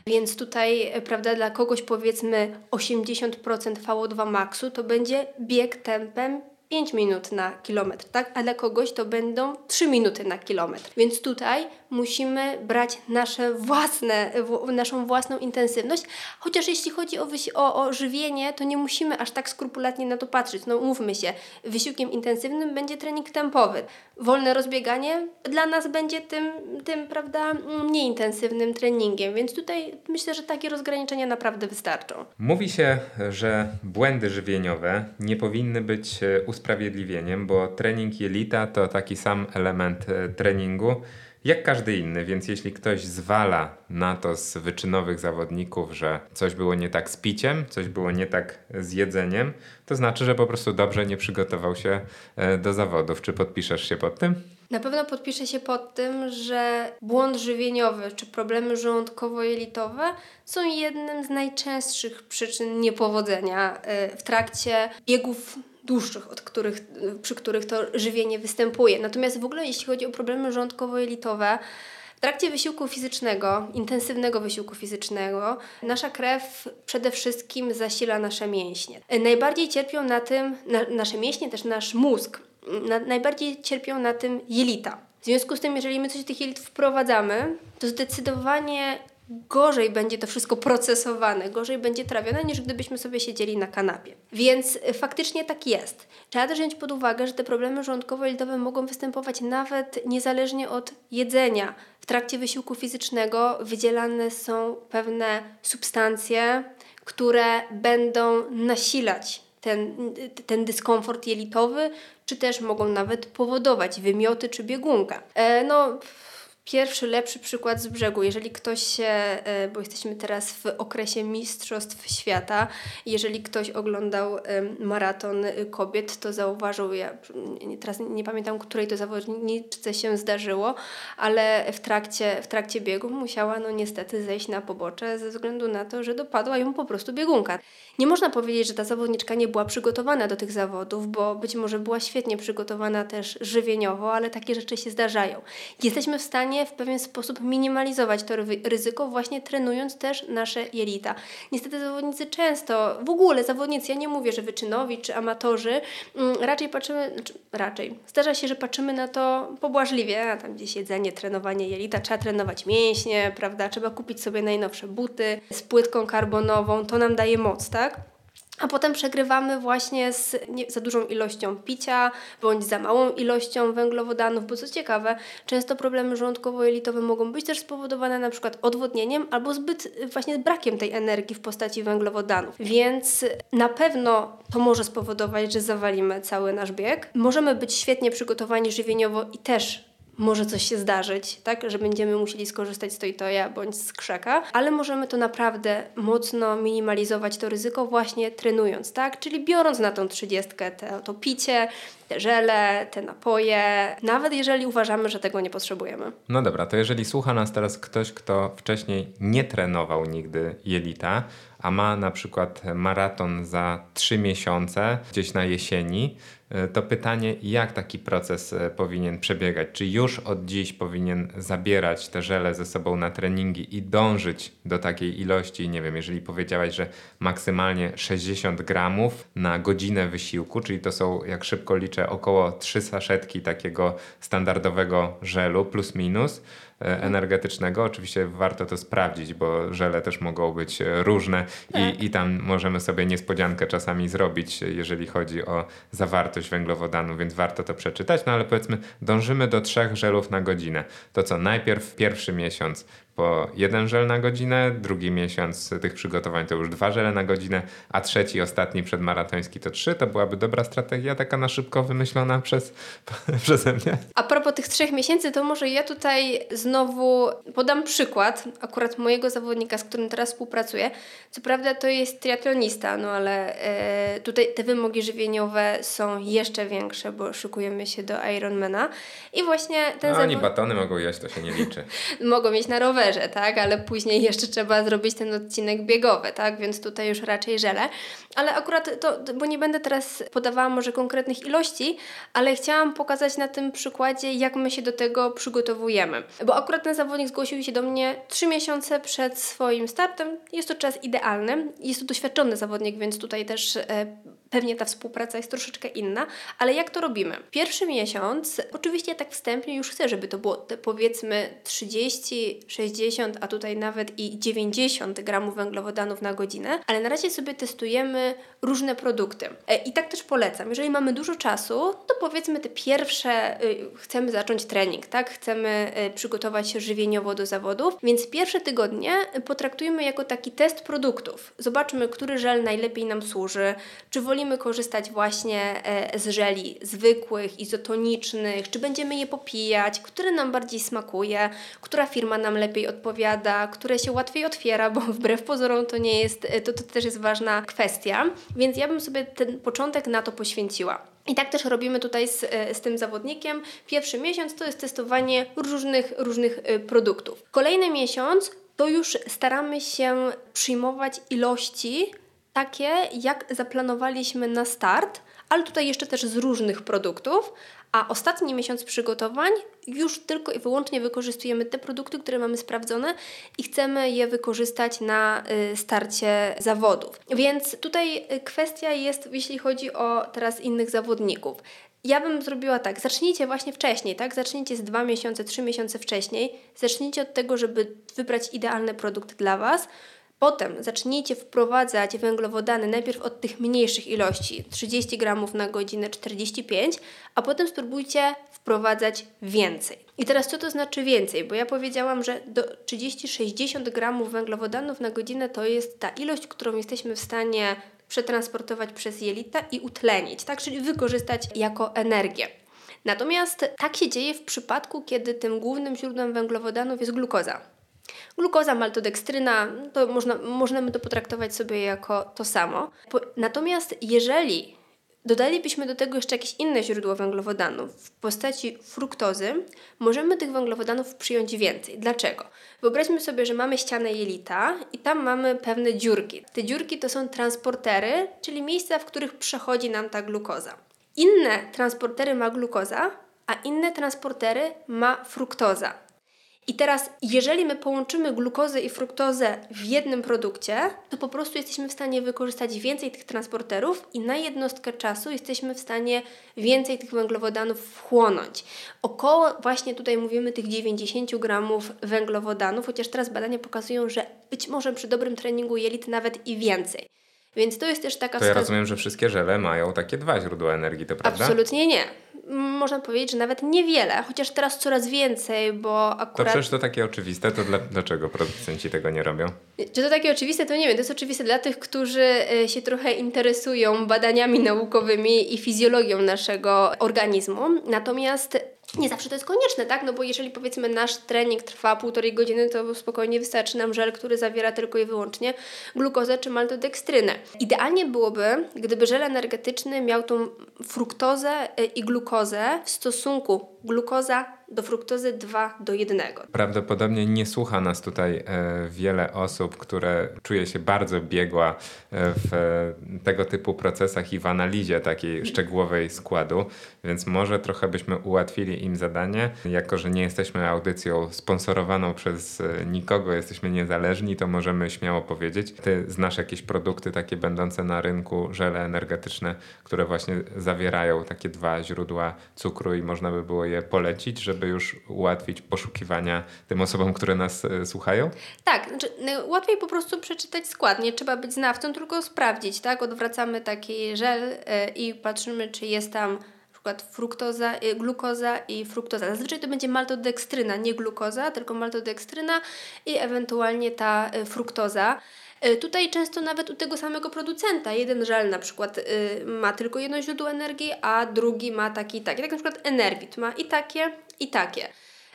Więc tutaj, prawda, dla kogoś powiedzmy 80% VO2 maxu to będzie bieg tempem 5 minut na kilometr, tak? A dla kogoś to będą 3 minuty na kilometr. Więc tutaj musimy brać nasze własne, w, naszą własną intensywność, chociaż jeśli chodzi o, o, o żywienie, to nie musimy aż tak skrupulatnie na to patrzeć. No mówmy się, wysiłkiem intensywnym będzie trening tempowy. Wolne rozbieganie dla nas będzie tym, tym prawda, mniej intensywnym treningiem, więc tutaj myślę, że takie rozgraniczenia naprawdę wystarczą. Mówi się, że błędy żywieniowe nie powinny być e, usprawiedliwieniem, bo trening jelita to taki sam element e, treningu jak każdy inny, więc jeśli ktoś zwala na to z wyczynowych zawodników, że coś było nie tak z piciem, coś było nie tak z jedzeniem, to znaczy, że po prostu dobrze nie przygotował się e, do zawodów. Czy podpiszesz się pod tym? Na pewno podpiszę się pod tym, że błąd żywieniowy czy problemy żołądkowo-jelitowe są jednym z najczęstszych przyczyn niepowodzenia e, w trakcie biegów dłuższych, od których, przy których to żywienie występuje. Natomiast w ogóle jeśli chodzi o problemy żołądkowo-jelitowe, w trakcie wysiłku fizycznego, intensywnego wysiłku fizycznego, nasza krew przede wszystkim zasila nasze mięśnie. Najbardziej cierpią na tym na, nasze mięśnie, też nasz mózg. Na, najbardziej cierpią na tym jelita. W związku z tym, jeżeli my coś do tych jelit wprowadzamy, to zdecydowanie gorzej będzie to wszystko procesowane, gorzej będzie trawione, niż gdybyśmy sobie siedzieli na kanapie. Więc y, faktycznie tak jest. Trzeba też wziąć pod uwagę, że te problemy żołądkowo-jelitowe mogą występować nawet niezależnie od jedzenia. W trakcie wysiłku fizycznego wydzielane są pewne substancje, które będą nasilać ten, ten dyskomfort jelitowy, czy też mogą nawet powodować wymioty czy biegunka. E, no, Pierwszy, lepszy przykład z brzegu. Jeżeli ktoś się, e, bo jesteśmy teraz w okresie Mistrzostw Świata, jeżeli ktoś oglądał maraton kobiet, to zauważył, ja teraz nie pamiętam, której to zawodniczce się zdarzyło, ale w trakcie, w trakcie biegu musiała no niestety zejść na pobocze ze względu na to, że dopadła ją po prostu biegunka. Nie można powiedzieć, że ta zawodniczka nie była przygotowana do tych zawodów, bo być może była świetnie przygotowana też żywieniowo, ale takie rzeczy się zdarzają. Jesteśmy w stanie stanie w pewien sposób minimalizować to ryzyko, właśnie trenując też nasze jelita. Niestety zawodnicy często, w ogóle zawodnicy, ja nie mówię, że wyczynowi czy amatorzy, mm, raczej patrzymy, znaczy raczej, zdarza się, że patrzymy na to pobłażliwie, a tam gdzieś jedzenie, trenowanie jelita, trzeba trenować mięśnie, prawda, trzeba kupić sobie najnowsze buty z płytką karbonową, to nam daje moc, tak? A potem przegrywamy właśnie z nie, za dużą ilością picia bądź za małą ilością węglowodanów, bo co ciekawe, często problemy żołądkowo-jelitowe mogą być też spowodowane na przykład odwodnieniem albo zbyt właśnie brakiem tej energii w postaci węglowodanów. Więc na pewno to może spowodować, że zawalimy cały nasz bieg. Możemy być świetnie przygotowani żywieniowo i też może coś się zdarzyć, tak, że będziemy musieli skorzystać z toja bądź z krzaka, ale możemy to naprawdę mocno minimalizować to ryzyko właśnie trenując, tak, czyli biorąc na tą trzydziestkę te, to picie, te żele, te napoje, nawet jeżeli uważamy, że tego nie potrzebujemy. No dobra, to jeżeli słucha nas teraz ktoś, kto wcześniej nie trenował nigdy jelita, a ma na przykład maraton za 3 miesiące gdzieś na jesieni, to pytanie, jak taki proces e, powinien przebiegać? Czy już od dziś powinien zabierać te żele ze sobą na treningi i dążyć do takiej ilości? Nie wiem, jeżeli powiedziałaś, że maksymalnie 60 gramów na godzinę wysiłku, czyli to są, jak szybko liczę, około 3 saszetki takiego standardowego żelu plus minus E, energetycznego. Oczywiście warto to sprawdzić, bo żele też mogą być e, różne i, tak. i tam możemy sobie niespodziankę czasami zrobić, jeżeli chodzi o zawartość węglowodanu, więc warto to przeczytać. No ale powiedzmy, dążymy do trzech żelów na godzinę. To co, najpierw pierwszy miesiąc po jeden żel na godzinę, drugi miesiąc tych przygotowań to już dwa żele na godzinę, a trzeci, ostatni przedmaratoński to trzy. To byłaby dobra strategia, taka na szybko wymyślona przez, [LAUGHS] przeze mnie. A propos tych trzech miesięcy, to może ja tutaj znowu podam przykład akurat mojego zawodnika, z którym teraz współpracuję. Co prawda to jest triatlonista, no ale e, tutaj te wymogi żywieniowe są jeszcze większe, bo szykujemy się do Ironmana i właśnie ten no, Oni batony mogą jeść, to się nie liczy. [LAUGHS] mogą mieć na rowerze, tak, ale później jeszcze trzeba zrobić ten odcinek biegowy, tak, więc tutaj już raczej żele. Ale akurat to, bo nie będę teraz podawała może konkretnych ilości, ale chciałam pokazać na tym przykładzie, jak my się do tego przygotowujemy. Bo akurat ten zawodnik zgłosił się do mnie trzy miesiące przed swoim startem. Jest to czas idealny. Jest to doświadczony zawodnik, więc tutaj też e, pewnie ta współpraca jest troszeczkę inna. Ale jak to robimy? Pierwszy miesiąc, oczywiście tak wstępnie już chcę, żeby to było te, powiedzmy 30, 60, a tutaj nawet i 90 gramów węglowodanów na godzinę, ale na razie sobie testujemy różne produkty. E, I tak też polecam. Jeżeli mamy dużo czasu, to powiedzmy te pierwsze, y, chcemy zacząć trening, tak? Chcemy y, przygotować się żywieniowo do zawodów, więc pierwsze tygodnie potraktujmy jako taki test produktów. Zobaczmy, który żel najlepiej nam służy, czy wolimy korzystać właśnie e, z żeli zwykłych, izotonicznych, czy będziemy je popijać, który nam bardziej smakuje, która firma nam lepiej odpowiada, które się łatwiej otwiera, bo wbrew pozorom to nie jest, e, to, to też jest ważna kwestia, więc ja bym sobie ten początek na to poświęciła. I tak też robimy tutaj z, e, z tym zawodnikiem. Pierwszy miesiąc to jest testowanie różnych, różnych produktów. Kolejny miesiąc to już staramy się przyjmować ilości takie, jak zaplanowaliśmy na start, ale tutaj jeszcze też z różnych produktów, a ostatni miesiąc przygotowań już tylko i wyłącznie wykorzystujemy te produkty, które mamy sprawdzone i chcemy je wykorzystać na y, starcie zawodów. Więc tutaj y, kwestia jest, jeśli chodzi o teraz innych zawodników. Ja bym zrobiła tak, zacznijcie właśnie wcześniej, tak? Zacznijcie z dwa miesiące, trzy miesiące wcześniej. Zacznijcie od tego, żeby wybrać idealny produkt dla Was. Potem zacznijcie wprowadzać węglowodany najpierw od tych mniejszych ilości 30 gramów na godzinę 45, a potem spróbujcie wprowadzać więcej. I teraz co to znaczy więcej? Bo ja powiedziałam, że do 30-60 gramów węglowodanów na godzinę to jest ta ilość, którą jesteśmy w stanie przetransportować przez jelita i utlenić, tak? czyli wykorzystać jako energię. Natomiast tak się dzieje w przypadku, kiedy tym głównym źródłem węglowodanów jest glukoza. Glukoza, maltodekstryna, to można, możemy to potraktować sobie jako to samo. Natomiast jeżeli dodalibyśmy do tego jeszcze jakieś inne źródło węglowodanów w postaci fruktozy, możemy tych węglowodanów przyjąć więcej. Dlaczego? Wyobraźmy sobie, że mamy ścianę jelita i tam mamy pewne dziurki. Te dziurki to są transportery, czyli miejsca, w których przechodzi nam ta glukoza. Inne transportery ma glukoza, a inne transportery ma fruktoza. I teraz, jeżeli my połączymy glukozę i fruktozę w jednym produkcie, to po prostu jesteśmy w stanie wykorzystać więcej tych transporterów i na jednostkę czasu jesteśmy w stanie więcej tych węglowodanów wchłonąć. Około właśnie tutaj mówimy tych 90 gramów węglowodanów, chociaż teraz badania pokazują, że być może przy dobrym treningu jelit nawet i więcej. Więc to jest też taka... To ja rozumiem, że wszystkie żele mają takie dwa źródła energii, to prawda? Absolutnie nie można powiedzieć, że nawet niewiele, chociaż teraz coraz więcej, bo akurat... To przecież to takie oczywiste, to dla, dlaczego producenci tego nie robią? Czy to takie oczywiste, to nie wiem. To jest oczywiste dla tych, którzy e, się trochę interesują badaniami naukowymi i fizjologią naszego organizmu. Natomiast nie zawsze to jest konieczne, tak? No bo jeżeli powiedzmy nasz trening trwa półtorej godziny, to spokojnie wystarczy nam żel, który zawiera tylko i wyłącznie glukozę czy maltodekstrynę. Idealnie byłoby, gdyby żel energetyczny miał tą fruktozę y, i glukozę w stosunku glukoza do fruktozy 2 do 1. Prawdopodobnie nie słucha nas tutaj e, wiele osób, które czuje się bardzo biegła e, w tego typu procesach i w analizie takiej szczegółowej składu, więc może trochę byśmy ułatwili im zadanie. Jako, że nie jesteśmy audycją sponsorowaną przez e, nikogo, jesteśmy niezależni, to możemy śmiało powiedzieć. Ty znasz jakieś produkty takie będące na rynku, żele energetyczne, które właśnie zawierają takie dwa źródła cukru i można by było je polecić, żeby już ułatwić poszukiwania tym osobom, które nas e, słuchają? Tak, znaczy, łatwiej po prostu przeczytać skład. Nie trzeba być znawcą, tylko sprawdzić, tak? Odwracamy taki żel e, i patrzymy, czy jest tam przykład fruktoza, y, glukoza i fruktoza. Zazwyczaj to będzie maltodekstryna, nie glukoza, tylko maltodekstryna i ewentualnie ta fruktoza. Y, tutaj często nawet u tego samego producenta, jeden żel na przykład ma tylko jedno źródło energii, a drugi ma taki i taki. Tak na przykład Enervit ma i takie, i takie.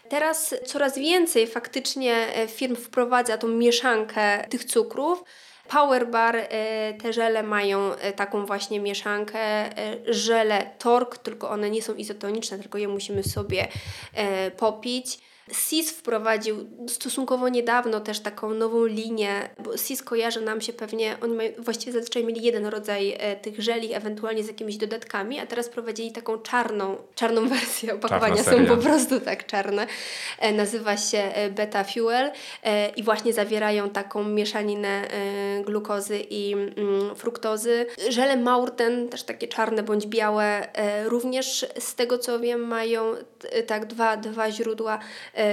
Teraz coraz więcej faktycznie e, firm wprowadza tą mieszankę tych cukrów. Power Bar, e, te żele mają e, taką właśnie mieszankę, żele Tork, tylko one nie są izotoniczne, tylko je musimy sobie popić. SIS wprowadził stosunkowo niedawno też taką nową linię, bo SIS kojarzy nam się pewnie, oni mają, właściwie zazwyczaj mieli jeden rodzaj e, tych żeli, ewentualnie z jakimiś dodatkami, a teraz prowadzili taką czarną, czarną [LAUGHS] wersję, opakowania są po prostu tak czarne. E, nazywa się e, Beta Fuel i właśnie zawierają taką mieszaninę glukozy i mm, fruktozy. Żele Maurten, też takie czarne bądź białe, również z tego co wiem mają tak dwa, dwa źródła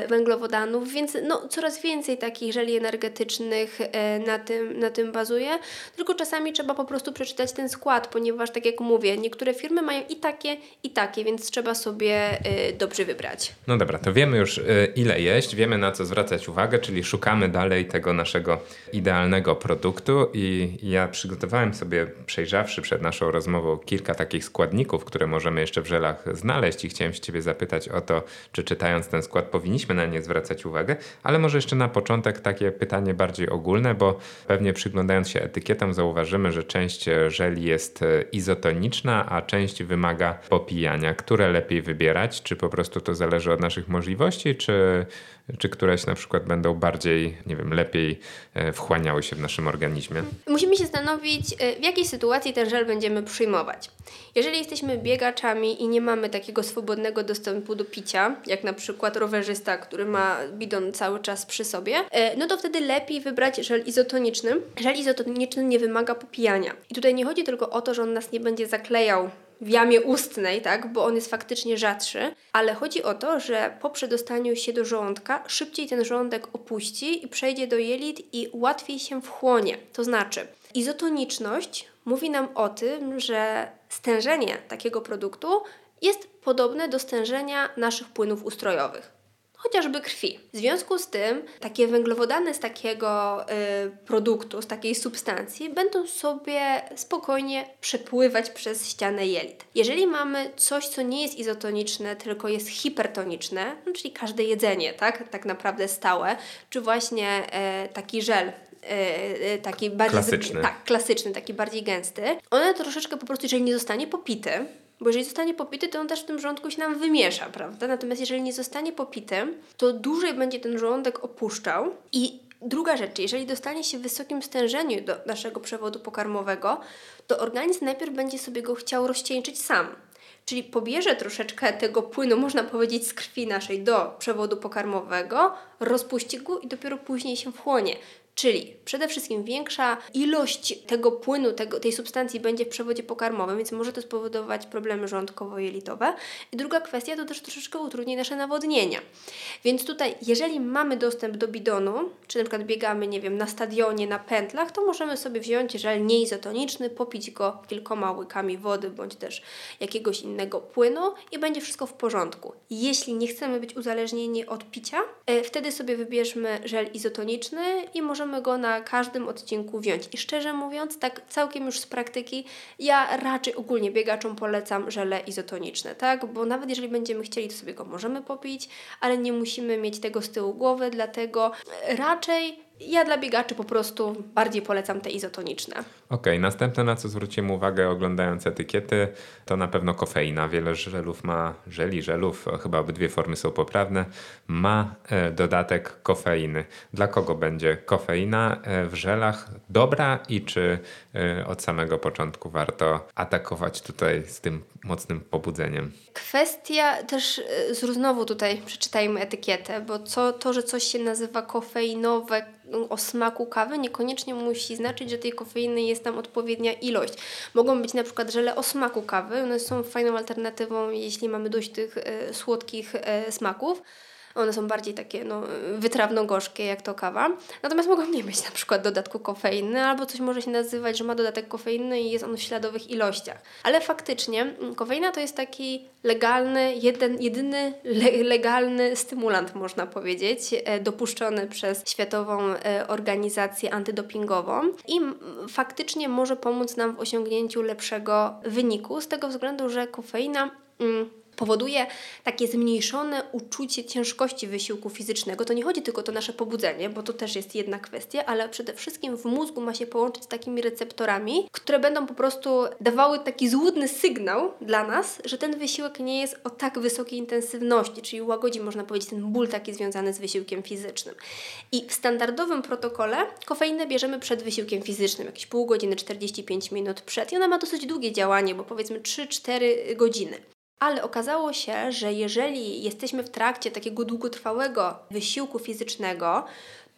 węglowodanów, więc no, coraz więcej takich żeli energetycznych e, na tym, na tym bazuje, tylko czasami trzeba po prostu przeczytać ten skład, ponieważ tak jak mówię, niektóre firmy mają i takie, i takie, więc trzeba sobie e, dobrze wybrać. No dobra, to wiemy już ile jeść, wiemy na co zwracać uwagę, czyli szukamy dalej tego naszego idealnego produktu i ja przygotowałem sobie, przejrzawszy przed naszą rozmową, kilka takich składników, które możemy jeszcze w żelach znaleźć i chciałem się Ciebie zapytać o to, czy czytając ten skład powinniśmy powinniśmy na nie zwracać uwagę, ale może jeszcze na początek takie pytanie bardziej ogólne, bo pewnie przyglądając się etykietom zauważymy, że część żeli jest e, izotoniczna, a część wymaga popijania. Które lepiej wybierać? Czy po prostu to zależy od naszych możliwości, czy czy któreś na przykład będą bardziej, nie wiem, lepiej e, wchłaniały się w naszym organizmie? Musimy się zastanowić, e, w jakiej sytuacji ten żel będziemy przyjmować. Jeżeli jesteśmy biegaczami i nie mamy takiego swobodnego dostępu do picia, jak na przykład rowerzysta, który ma bidon cały czas przy sobie, e, no to wtedy lepiej wybrać żel izotoniczny. Żel izotoniczny nie wymaga popijania. I tutaj nie chodzi tylko o to, że on nas nie będzie zaklejał w jamie ustnej, tak, bo on jest faktycznie rzadszy, ale chodzi o to, że po przedostaniu się do żołądka szybciej ten żołądek opuści i przejdzie do jelit i łatwiej się wchłonie. To znaczy, izotoniczność mówi nam o tym, że stężenie takiego produktu jest podobne do stężenia naszych płynów ustrojowych chociażby krwi. W związku z tym takie węglowodany z takiego y, produktu, z takiej substancji będą sobie spokojnie przepływać przez ścianę jelit. Jeżeli mamy coś, co nie jest izotoniczne, tylko jest hipertoniczne, no, czyli każde jedzenie, tak, tak naprawdę stałe, czy właśnie y, taki żel y, taki bardziej klasyczny. tak, klasyczny, taki bardziej gęsty, one troszeczkę po prostu, jeżeli nie zostanie popity, bo jeżeli zostanie popity, to on też w tym żołądku się nam wymiesza, prawda? Natomiast jeżeli nie zostanie popity, to dłużej będzie ten żołądek opuszczał i Druga rzecz, jeżeli dostanie się w wysokim stężeniu do naszego przewodu pokarmowego, to organizm najpierw będzie sobie go chciał rozcieńczyć sam. Czyli pobierze troszeczkę tego płynu, można powiedzieć, z krwi naszej do przewodu pokarmowego, rozpuści go i dopiero później się wchłonie. Czyli przede wszystkim większa ilość tego płynu, tego, tej substancji będzie w przewodzie pokarmowym, więc może to spowodować problemy żołądkowo-jelitowe. I druga kwestia to też troszeczkę utrudni nasze nawodnienia. Więc tutaj, jeżeli mamy dostęp do bidonu, czy na przykład biegamy, nie wiem, na stadionie, na pętlach, to możemy sobie wziąć żel nieizotoniczny, popić go kilkoma łykami wody bądź też jakiegoś innego płynu i będzie wszystko w porządku. Jeśli nie chcemy być uzależnieni od picia, e, wtedy sobie wybierzmy żel izotoniczny i możemy możemy go na każdym odcinku wziąć. I szczerze mówiąc, tak całkiem już z praktyki, ja raczej ogólnie biegaczom polecam żele izotoniczne, tak? Bo nawet jeżeli będziemy chcieli, to sobie go możemy popić, ale nie musimy mieć tego z tyłu głowy, dlatego raczej ja dla biegaczy po prostu bardziej polecam te izotoniczne. Okej, okay, następne na co zwróciłem uwagę oglądając etykiety to na pewno kofeina. Wiele żelów ma, żeli, żelów, chyba obydwie formy są poprawne, ma e, dodatek kofeiny. Dla kogo będzie kofeina e, w żelach dobra i czy e, od samego początku warto atakować tutaj z tym mocnym pobudzeniem? Kwestia też, znowu tutaj przeczytajmy etykietę, bo co, to, że coś się nazywa kofeinowe, o smaku kawy niekoniecznie musi znaczyć, że tej kofeiny jest tam odpowiednia ilość. Mogą być na przykład żele o smaku kawy, one są fajną alternatywą, jeśli mamy dość tych e, słodkich smaków One są bardziej takie no, wytrawno-gorzkie, jak to kawa. Natomiast mogą nie mieć na przykład dodatku kofeiny, albo coś może się nazywać, że ma dodatek kofeiny i jest on w śladowych ilościach. Ale faktycznie mm, kofeina to jest taki legalny, jeden, jedyny le, legalny stymulant, można powiedzieć, e, dopuszczony przez Światową e, Organizację Antydopingową i faktycznie może pomóc nam w osiągnięciu lepszego wyniku, z tego względu, że kofeina. Mm, powoduje takie zmniejszone uczucie ciężkości wysiłku fizycznego. To nie chodzi tylko o to nasze pobudzenie, bo to też jest jedna kwestia, ale przede wszystkim w mózgu ma się połączyć z takimi receptorami, które będą po prostu dawały taki złudny sygnał dla nas, że ten wysiłek nie jest o tak wysokiej intensywności, czyli łagodzi, można powiedzieć, ten ból taki związany z wysiłkiem fizycznym. I w standardowym protokole kofeinę bierzemy przed wysiłkiem fizycznym, jakieś pół godziny, 45 minut przed i ona ma dosyć długie działanie, bo powiedzmy 3-4 godziny. Ale okazało się, że jeżeli jesteśmy w trakcie takiego długotrwałego wysiłku fizycznego,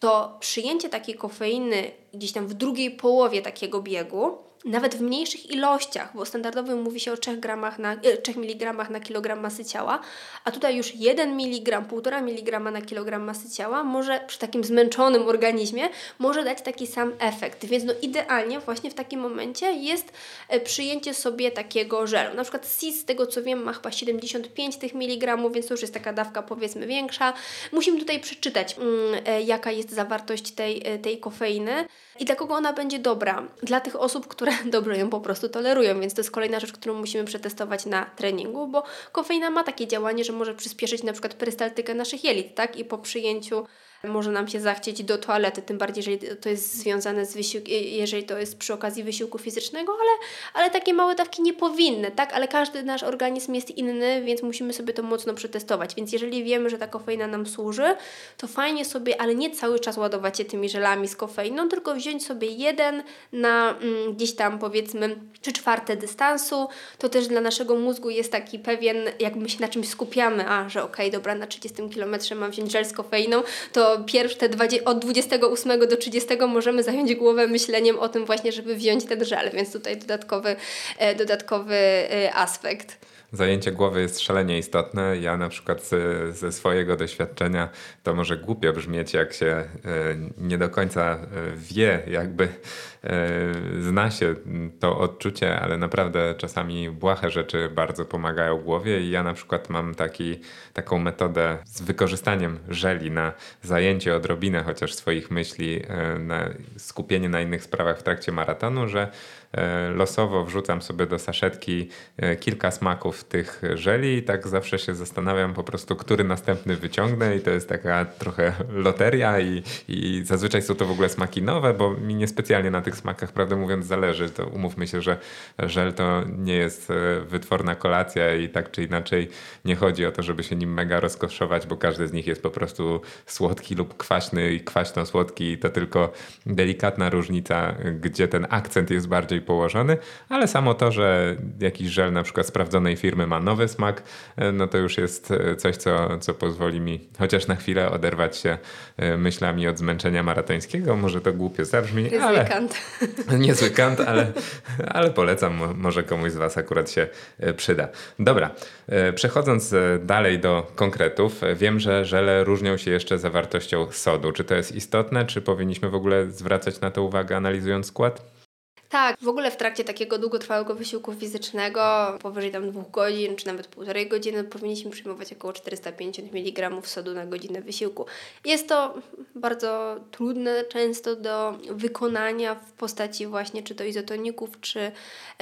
to przyjęcie takiej kofeiny gdzieś tam w drugiej połowie takiego biegu nawet w mniejszych ilościach, bo standardowo mówi się o 3, gramach na, 3 e, mg na kilogram masy ciała, a tutaj już 1 mg, 1,5 mg na kilogram masy ciała może przy takim zmęczonym organizmie może dać taki sam efekt. Więc no idealnie właśnie w takim momencie jest e, przyjęcie sobie takiego żelu. Na przykład SIS, z tego co wiem, ma chyba 75 tych miligramów, więc to już jest taka dawka powiedzmy większa. Musimy tutaj przeczytać, mm, e, jaka jest zawartość tej, tej kofeiny i dla kogo ona będzie dobra. Dla tych osób, które [LAUGHS] dobrze ją po prostu tolerują, więc to jest kolejna rzecz, którą musimy przetestować na treningu, bo kofeina ma takie działanie, że może przyspieszyć na przykład perystaltykę naszych jelit, tak? I po przyjęciu może nam się zachcieć do toalety, tym bardziej, jeżeli to jest związane z wysiłkiem, jeżeli to jest przy okazji wysiłku fizycznego, ale, ale takie małe dawki nie powinny, tak? Ale każdy nasz organizm jest inny, więc musimy sobie to mocno przetestować. Więc jeżeli wiemy, że ta kofeina nam służy, to fajnie sobie, ale nie cały czas ładować się tymi żelami z kofeiną, tylko wziąć sobie jeden na mm, gdzieś tam powiedzmy trzy czwarte dystansu. To też dla naszego mózgu jest taki pewien, jak my się na czymś skupiamy, a że okej, okay, dobra, na 30 km mam wziąć żel z kofeiną, to pierwsze te 20, od 28 do 30 możemy zająć głowę myśleniem o tym właśnie, żeby wziąć ten żel, więc tutaj dodatkowy, e, dodatkowy e, aspekt zajęcie głowy jest szalenie istotne. Ja na przykład ze, ze, swojego doświadczenia to może głupio brzmieć, jak się e, nie do końca wie, jakby zna się to odczucie, ale naprawdę czasami błahe rzeczy bardzo pomagają głowie i ja na przykład mam taki, taką metodę z wykorzystaniem żeli na zajęcie odrobinę chociaż swoich myśli, na skupienie na innych sprawach w trakcie maratonu, że E, losowo wrzucam sobie do saszetki e, kilka smaków tych żeli i tak zawsze się zastanawiam po prostu, który następny wyciągnę i to jest taka trochę loteria i, i zazwyczaj są to w ogóle smaki nowe, bo mi niespecjalnie na tych smakach, prawdę mówiąc, zależy. To umówmy się, że żel to nie jest e, wytworna kolacja i tak czy inaczej nie chodzi o to, żeby się nim mega rozkoszować, bo każdy z nich jest po prostu słodki lub kwaśny i kwaśno-słodki to tylko delikatna różnica, gdzie ten akcent jest bardziej położony, ale samo to, że jakiś żel na przykład sprawdzonej firmy ma nowy smak, e, no to już jest e, coś, co, co pozwoli mi chociaż na chwilę oderwać się e, myślami od zmęczenia maratońskiego. Może to głupio zabrzmi, Niezły ale... kant. [LAUGHS] Niezły kant, ale, ale polecam, może komuś z Was akurat się przyda. Dobra, przechodząc dalej do konkretów, wiem, że żele różnią się jeszcze zawartością sodu. Czy to jest istotne, czy powinniśmy w ogóle zwracać na to uwagę analizując skład? Tak, w ogóle w trakcie takiego długotrwałego wysiłku fizycznego, powyżej tam dwóch godzin, czy nawet półtorej godziny, powinniśmy przyjmować około 450 mg sodu na godzinę wysiłku. Jest to bardzo trudne często do wykonania w postaci właśnie czy to izotoników, czy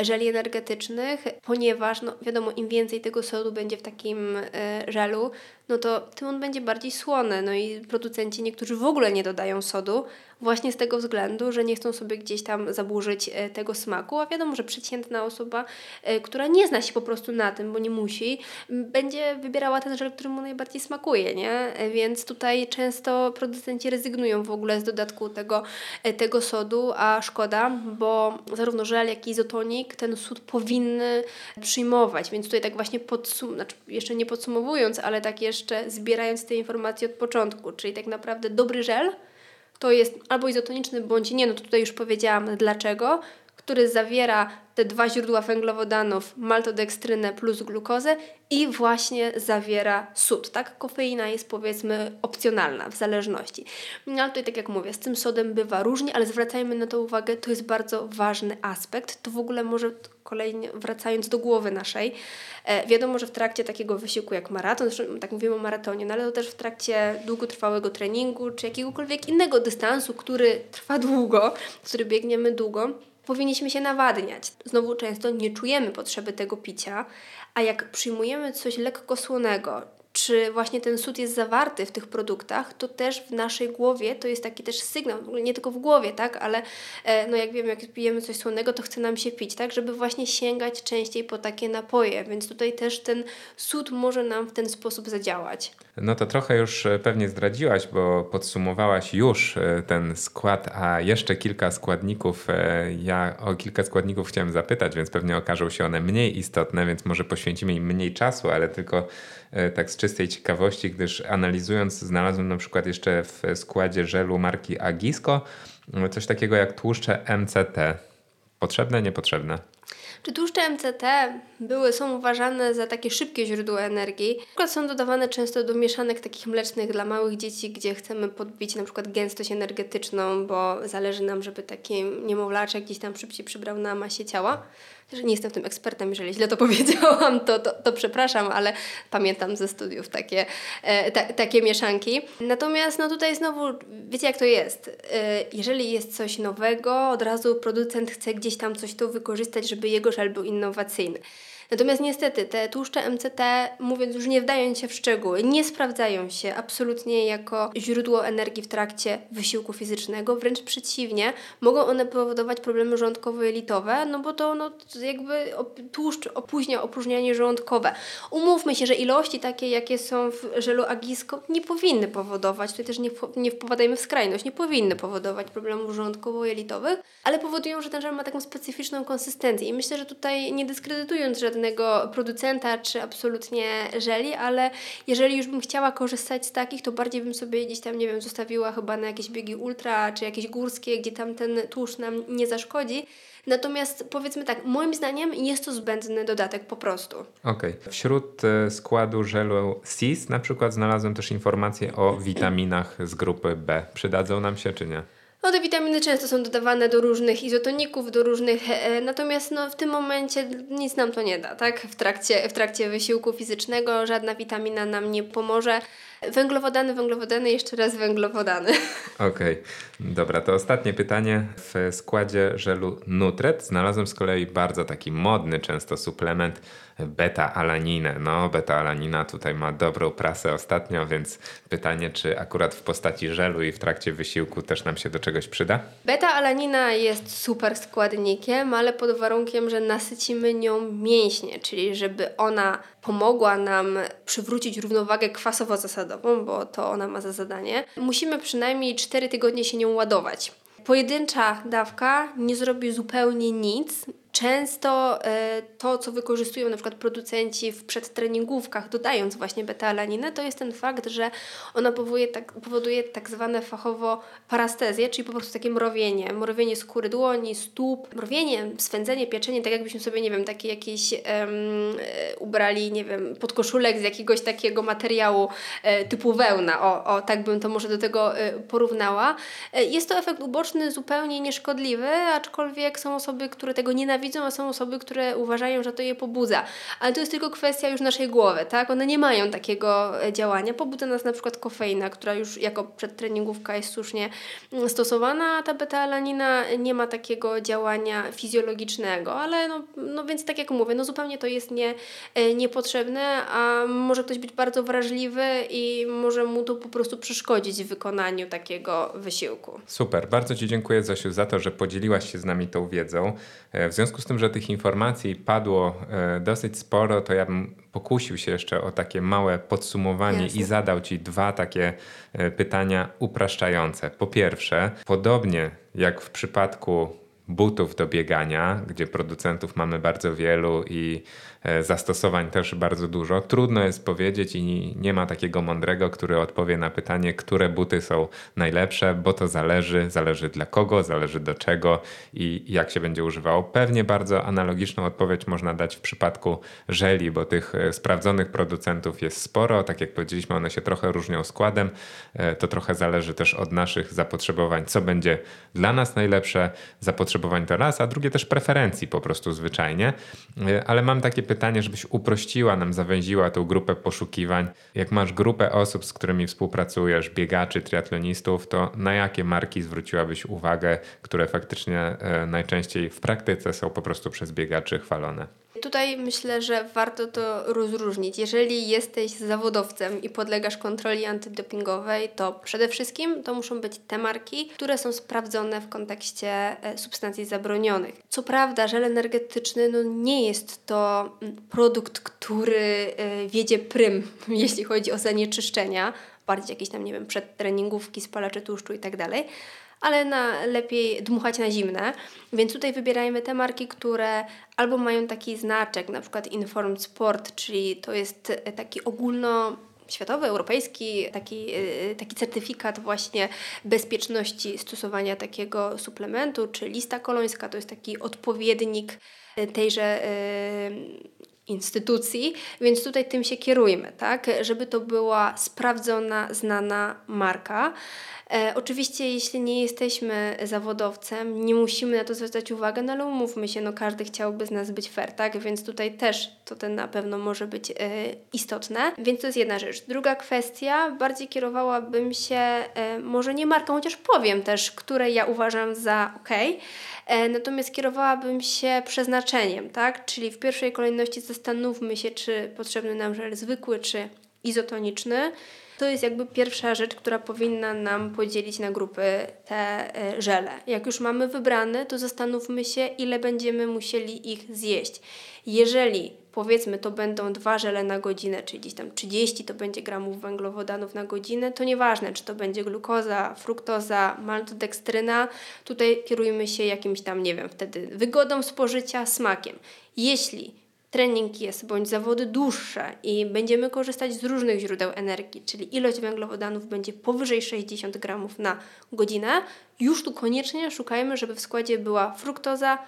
żeli energetycznych, ponieważ no, wiadomo, im więcej tego sodu będzie w takim e, żelu, no to tym on będzie bardziej słony. No i producenci niektórzy w ogóle nie dodają sodu, właśnie z tego względu, że nie chcą sobie gdzieś tam zaburzyć e, tego smaku, a wiadomo, że przeciętna osoba, e, która nie zna się po prostu na tym, bo nie musi, będzie wybierała ten żel, który mu najbardziej smakuje, nie? E, więc tutaj często producenci rezygnują w ogóle z dodatku tego, tego sodu, a szkoda, bo zarówno żel, jak i izotonik ten sód powinny przyjmować, więc tutaj tak właśnie podsum znaczy jeszcze nie podsumowując, ale tak jeszcze zbierając te informacje od początku, czyli tak naprawdę dobry żel to jest albo izotoniczny, bądź nie, no to tutaj już powiedziałam dlaczego, który zawiera te dwa źródła węglowodanów, maltodekstrynę plus glukozę i właśnie zawiera sód, tak? Kofeina jest powiedzmy opcjonalna w zależności. No ale tutaj tak jak mówię, z tym sodem bywa różnie, ale zwracajmy na to uwagę, to jest bardzo ważny aspekt. To w ogóle może kolejnie wracając do głowy naszej, e, wiadomo, że w trakcie takiego wysiłku jak maraton, zresztą tak mówimy o maratonie, no ale to też w trakcie długotrwałego treningu, czy jakiegokolwiek innego dystansu, który trwa długo, który biegniemy długo, powinniśmy się nawadniać. Znowu często nie czujemy potrzeby tego picia, a jak przyjmujemy coś lekko słonego, czy właśnie ten sód jest zawarty w tych produktach, to też w naszej głowie to jest taki też sygnał, nie tylko w głowie, tak, ale e, no jak wiemy, jak pijemy coś słonego, to chce nam się pić, tak, żeby właśnie sięgać częściej po takie napoje, więc tutaj też ten sód może nam w ten sposób zadziałać. No to trochę już e, pewnie zdradziłaś, bo podsumowałaś już e, ten skład, a jeszcze kilka składników, ja o kilka składników chciałem zapytać, więc pewnie okażą się one mniej istotne, więc może poświęcimy im mniej czasu, ale tylko tak z czystej ciekawości, gdyż analizując znalazłem na przykład jeszcze w składzie żelu marki Agisco e, coś takiego jak tłuszcze MCT. Potrzebne, niepotrzebne? Czy tłuszcze MCT były, są uważane za takie szybkie źródło energii? Na przykład są dodawane często do mieszanek takich mlecznych dla małych dzieci, gdzie chcemy podbić na przykład gęstość energetyczną, bo zależy nam, żeby taki niemowlaczek gdzieś tam szybciej przybrał na masie ciała że nie jestem tym ekspertem, jeżeli źle to [LAUGHS] powiedziałam, to, to, to przepraszam, ale pamiętam ze studiów takie, e, ta, takie mieszanki. Natomiast no tutaj znowu, wiecie jak to jest, e, jeżeli jest coś nowego, od razu producent chce gdzieś tam coś tu wykorzystać, żeby jego żel był innowacyjny. Natomiast niestety te tłuszcze MCT, mówiąc już nie wdając się w szczegóły, nie sprawdzają się absolutnie jako źródło energii w trakcie wysiłku fizycznego, wręcz przeciwnie, mogą one powodować problemy żołądkowo-jelitowe, no bo to no, jakby tłuszcz opóźnia opróżnianie żołądkowe. Umówmy się, że ilości takie, jakie są w żelu agisko, nie powinny powodować, tutaj też nie, nie wpadajmy w skrajność, nie powinny powodować problemów żołądkowo-jelitowych, ale powodują, że ten żel ma taką specyficzną konsystencję i myślę, że tutaj nie dyskredytując żadnego żadnego producenta czy absolutnie żeli, ale jeżeli już bym chciała korzystać z takich, to bardziej bym sobie gdzieś tam, nie wiem, zostawiła chyba na jakieś biegi ultra czy jakieś górskie, gdzie tam ten tłuszcz nam nie zaszkodzi. Natomiast powiedzmy tak, moim zdaniem jest to zbędny dodatek po prostu. Okej. Okay. Wśród e, składu żelu CIS na przykład znalazłem też informacje o witaminach z grupy B. Przydadzą nam się czy nie? No te witaminy często są dodawane do różnych izotoników, do różnych, e, natomiast no, w tym momencie nic nam to nie da, tak? W trakcie, w trakcie wysiłku fizycznego żadna witamina nam nie pomoże. Węglowodany, węglowodany, jeszcze raz węglowodany. [LAUGHS] Okej, okay. dobra, to ostatnie pytanie. W składzie żelu Nutret znalazłem z kolei bardzo taki modny często suplement beta-alaninę. No, beta-alanina tutaj ma dobrą prasę ostatnio, więc pytanie, czy akurat w postaci żelu i w trakcie wysiłku też nam się do czegoś przyda? Beta-alanina jest super składnikiem, ale pod warunkiem, że nasycimy nią mięśnie, czyli żeby ona pomogła nam przywrócić równowagę kwasowo-zasadową, bo to ona ma za zadanie. Musimy przynajmniej 4 tygodnie się nią ładować. Pojedyncza dawka nie zrobi zupełnie nic, Często e, to, co wykorzystują na przykład producenci w przedtreningówkach, dodając właśnie beta-alaninę, to jest ten fakt, że ona powoduje tak, powoduje tak zwane fachowo parastezję, czyli po prostu takie mrowienie, mrowienie skóry dłoni, stóp, mrowienie, swędzenie, pieczenie, tak jakbyśmy sobie, nie wiem, taki jakiś um, ubrali, nie wiem, podkoszulek z jakiegoś takiego materiału e, typu wełna, o, o, tak bym to może do tego porównała. Jest to efekt uboczny, zupełnie nieszkodliwy, aczkolwiek są osoby, które tego nienawidzą, nienawidzą, a są osoby, które uważają, że to je pobudza. Ale to jest tylko kwestia już naszej głowy, tak? One nie mają takiego e, działania. Pobudza nas na przykład kofeina, która już jako przedtreningówka jest słusznie mm, stosowana, a ta beta-alanina nie ma takiego działania fizjologicznego, ale no, no więc tak jak mówię, no zupełnie to jest nie, e, niepotrzebne, a może ktoś być bardzo wrażliwy i może mu to po prostu przeszkodzić w wykonaniu takiego wysiłku. Super, bardzo Ci dziękuję Zosiu za to, że podzieliłaś się z nami tą wiedzą. E, w związku związku z tym, że tych informacji padło e, dosyć sporo, to ja bym pokusił się jeszcze o takie małe podsumowanie Jasne. i zadał Ci dwa takie e, pytania upraszczające. Po pierwsze, podobnie jak w przypadku butów do biegania, gdzie producentów mamy bardzo wielu i e, zastosowań też bardzo dużo. Trudno jest powiedzieć i nie ma takiego mądrego, który odpowie na pytanie, które buty są najlepsze, bo to zależy, zależy dla kogo, zależy do czego i jak się będzie używało. Pewnie bardzo analogiczną odpowiedź można dać w przypadku żeli, bo tych e, sprawdzonych producentów jest sporo. Tak jak powiedzieliśmy, one się trochę różnią składem. E, to trochę zależy też od naszych zapotrzebowań, co będzie dla nas najlepsze, zapotrzebowań to raz, a drugie też preferencji po prostu zwyczajnie. E, ale mam takie pytanie, żebyś uprościła nam, zawęziła tą grupę poszukiwań. Jak masz grupę osób, z którymi współpracujesz, biegaczy, triatlonistów, to na jakie marki zwróciłabyś uwagę, które faktycznie najczęściej w praktyce są po prostu przez biegaczy chwalone? Tutaj myślę, że warto to rozróżnić. Jeżeli jesteś zawodowcem i podlegasz kontroli antydopingowej, to przede wszystkim to muszą być te marki, które są sprawdzone w kontekście e, substancji zabronionych. Co prawda, żel energetyczny no nie jest to mm, produkt, który e, wiedzie prym, [LAUGHS] jeśli chodzi o zanieczyszczenia, bardziej jakieś tam, nie wiem, przedtreningówki, spalacze tłuszczu i tak dalej ale na, lepiej dmuchać na zimne. Więc tutaj wybierajmy te marki, które albo mają taki znaczek, na przykład Informed Sport, czyli to jest taki ogólno światowy, europejski, taki, e, taki certyfikat właśnie bezpieczności stosowania takiego suplementu, czy lista kolońska, to jest taki odpowiednik tejże e, instytucji, więc tutaj tym się kierujmy, tak, żeby to była sprawdzona, znana marka. E, oczywiście, jeśli nie jesteśmy zawodowcem, nie musimy na to zwracać uwagę, no ale umówmy się, no każdy chciałby z nas być fair, tak? Więc tutaj też to ten na pewno może być e, istotne. Więc to jest jedna rzecz. Druga kwestia, bardziej kierowałabym się e, może nie marką, chociaż powiem też, które ja uważam za ok. E, natomiast kierowałabym się przeznaczeniem, tak? Czyli w pierwszej kolejności zastanówmy się, czy potrzebny nam żel zwykły, czy izotoniczny. To jest jakby pierwsza rzecz, która powinna nam podzielić na grupy te e, żele. Jak już mamy wybrane, to zastanówmy się, ile będziemy musieli ich zjeść. Jeżeli powiedzmy to będą dwa żele na godzinę, czyli gdzieś tam 30 to będzie gramów węglowodanów na godzinę, to nieważne, czy to będzie glukoza, fruktoza, maltodekstryna, tutaj kierujmy się jakimś tam, nie wiem, wtedy wygodą spożycia, smakiem. Jeśli trening jest bądź zawody dłuższe i będziemy korzystać z różnych źródeł energii, czyli ilość węglowodanów będzie powyżej 60 gramów na godzinę, już tu koniecznie szukajmy, żeby w składzie była fruktoza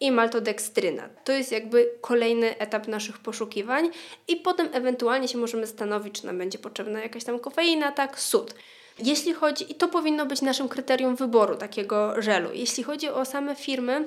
i maltodekstryna. To jest jakby kolejny etap naszych poszukiwań i potem ewentualnie się możemy zastanowić, czy nam będzie potrzebna jakaś tam kofeina, tak, sód. Jeśli chodzi, i to powinno być naszym kryterium wyboru takiego żelu. Jeśli chodzi o same firmy,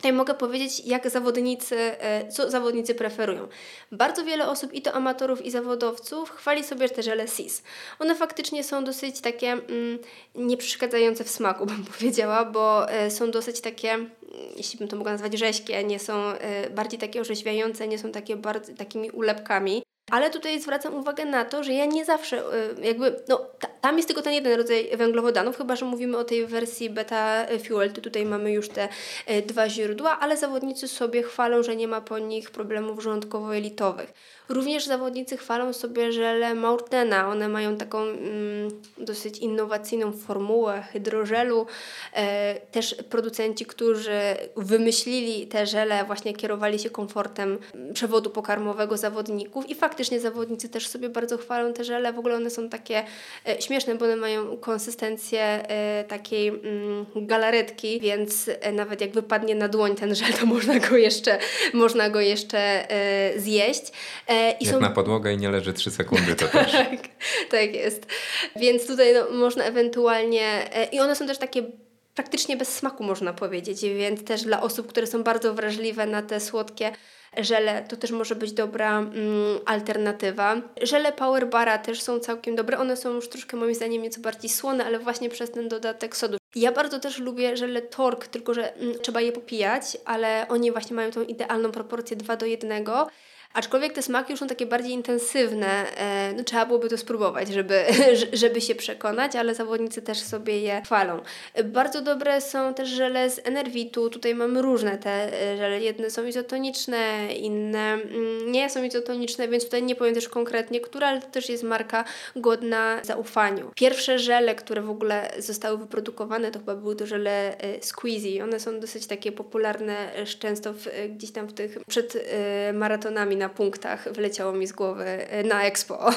Tutaj mogę powiedzieć, jak zawodnicy, e, co zawodnicy preferują. Bardzo wiele osób, i to amatorów, i zawodowców, chwali sobie te żele SIS. One faktycznie są dosyć takie mm, nieprzeszkadzające w smaku, [LAUGHS] bym powiedziała, bo e, są dosyć takie, mm, jeśli bym to mogła nazwać rzeźkie, nie są e, bardziej takie orzeźwiające, nie są takie bardzo, takimi ulepkami. Ale tutaj zwracam uwagę na to, że ja nie zawsze, y, jakby, no, tam jest tylko ten jeden rodzaj węglowodanów, chyba że mówimy o tej wersji beta fuel, to tutaj mamy już te y, dwa źródła, ale zawodnicy sobie chwalą, że nie ma po nich problemów żołądkowo-jelitowych. Również zawodnicy chwalą sobie żele Maurtena. One mają taką mm, dosyć innowacyjną formułę hydrożelu. E, też producenci, którzy wymyślili te żele, właśnie kierowali się komfortem przewodu pokarmowego zawodników i faktycznie zawodnicy też sobie bardzo chwalą te żele. W ogóle one są takie e, śmieszne, bo one mają konsystencję e, takiej mm, galaretki, więc e, nawet jak wypadnie na dłoń ten żel, to można go jeszcze, można go jeszcze e, zjeść. I Jak są... na podłogę i nie leży 3 sekundy, to też. [LAUGHS] tak, tak jest. Więc tutaj no, można ewentualnie... E, I one są też takie praktycznie bez smaku, można powiedzieć, więc też dla osób, które są bardzo wrażliwe na te słodkie żele, to też może być dobra mm, alternatywa. Żele Power Bara też są całkiem dobre. One są już troszkę moim zdaniem nieco bardziej słone, ale właśnie przez ten dodatek sodu. Ja bardzo też lubię żele Tork, tylko że mm, trzeba je popijać, ale oni właśnie mają tą idealną proporcję 2 do 1 Aczkolwiek te smaki już są takie bardziej intensywne, e, no trzeba byłoby to spróbować, żeby, [LAUGHS] żeby się przekonać, ale zawodnicy też sobie je chwalą. Bardzo dobre są też żele z Enervitu, tutaj mamy różne te e, żele, jedne są izotoniczne, inne mm, nie są izotoniczne, więc tutaj nie powiem też konkretnie, która, ale to też jest marka godna zaufaniu. Pierwsze żele, które w ogóle zostały wyprodukowane, to chyba były to żele e, Squeezy. One są dosyć takie popularne, często w, gdzieś tam w tych przed maratonami na punktach wyleciało mi z głowy e, na Expo. [LAUGHS]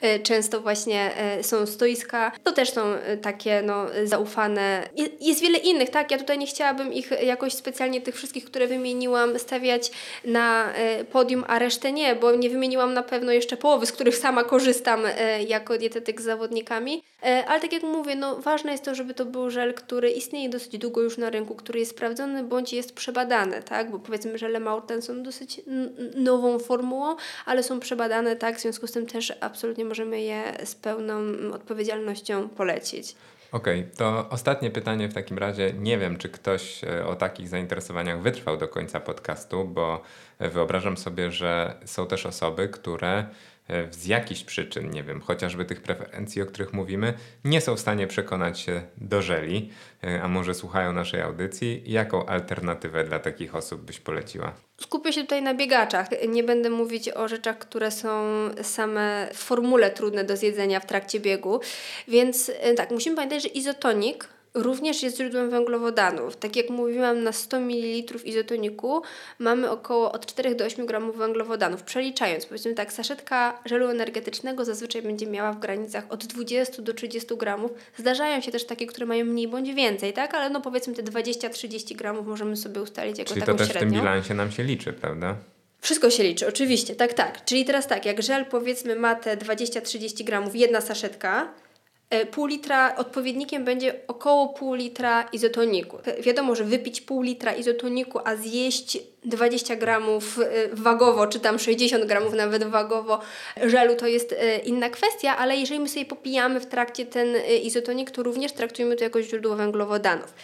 E, często właśnie e, są stoiska, to też są takie no, zaufane. Jest wiele innych, tak? Ja tutaj nie chciałabym ich jakoś specjalnie, tych wszystkich, które wymieniłam, stawiać na podium, a resztę nie, bo nie wymieniłam na pewno jeszcze połowy, z których sama korzystam jako dietetyk z zawodnikami. Ale tak jak mówię, no ważne jest to, żeby to był żel, który istnieje dosyć długo już na rynku, który jest sprawdzony bądź jest przebadany, tak? Bo powiedzmy, że Le Maurten są dosyć nową formułą, ale są przebadane, tak, w związku z tym też absolutnie możemy je z pełną odpowiedzialnością polecić. Okej, okay, to ostatnie pytanie w takim razie. Nie wiem, czy ktoś e, o takich zainteresowaniach wytrwał do końca podcastu, bo wyobrażam sobie, że są też osoby, które E, z jakichś przyczyn, nie wiem, chociażby tych preferencji, o których mówimy, nie są w stanie przekonać się do żeli, e, a może słuchają naszej audycji, jaką alternatywę dla takich osób byś poleciła? Skupię się tutaj na biegaczach. Nie będę mówić o rzeczach, które są same w formule trudne do zjedzenia w trakcie biegu, więc e, tak, musimy pamiętać, że izotonik również jest źródłem węglowodanów. Tak jak mówiłam, na 100 ml izotoniku mamy około od 4 do 8 gramów węglowodanów. Przeliczając, powiedzmy tak, saszetka żelu energetycznego zazwyczaj będzie miała w granicach od 20 do 30 gramów. Zdarzają się też takie, które mają mniej bądź więcej, tak? Ale no powiedzmy te 20-30 gramów możemy sobie ustalić jako Czyli taką to też średnią. w tym bilansie nam się liczy, prawda? Wszystko się liczy, oczywiście, tak, tak. Czyli teraz tak, jak żel powiedzmy ma te 20-30 gramów, jedna saszetka, pół litra odpowiednikiem będzie około pół litra izotoniku. Wiadomo, że wypić pół litra izotoniku, a zjeść 20 gramów y, wagowo, czy tam 60 gramów nawet wagowo żelu, to jest y, inna kwestia, ale jeżeli my sobie popijamy w trakcie ten y, izotonik, to również traktujemy to jako źródło węglowodanów.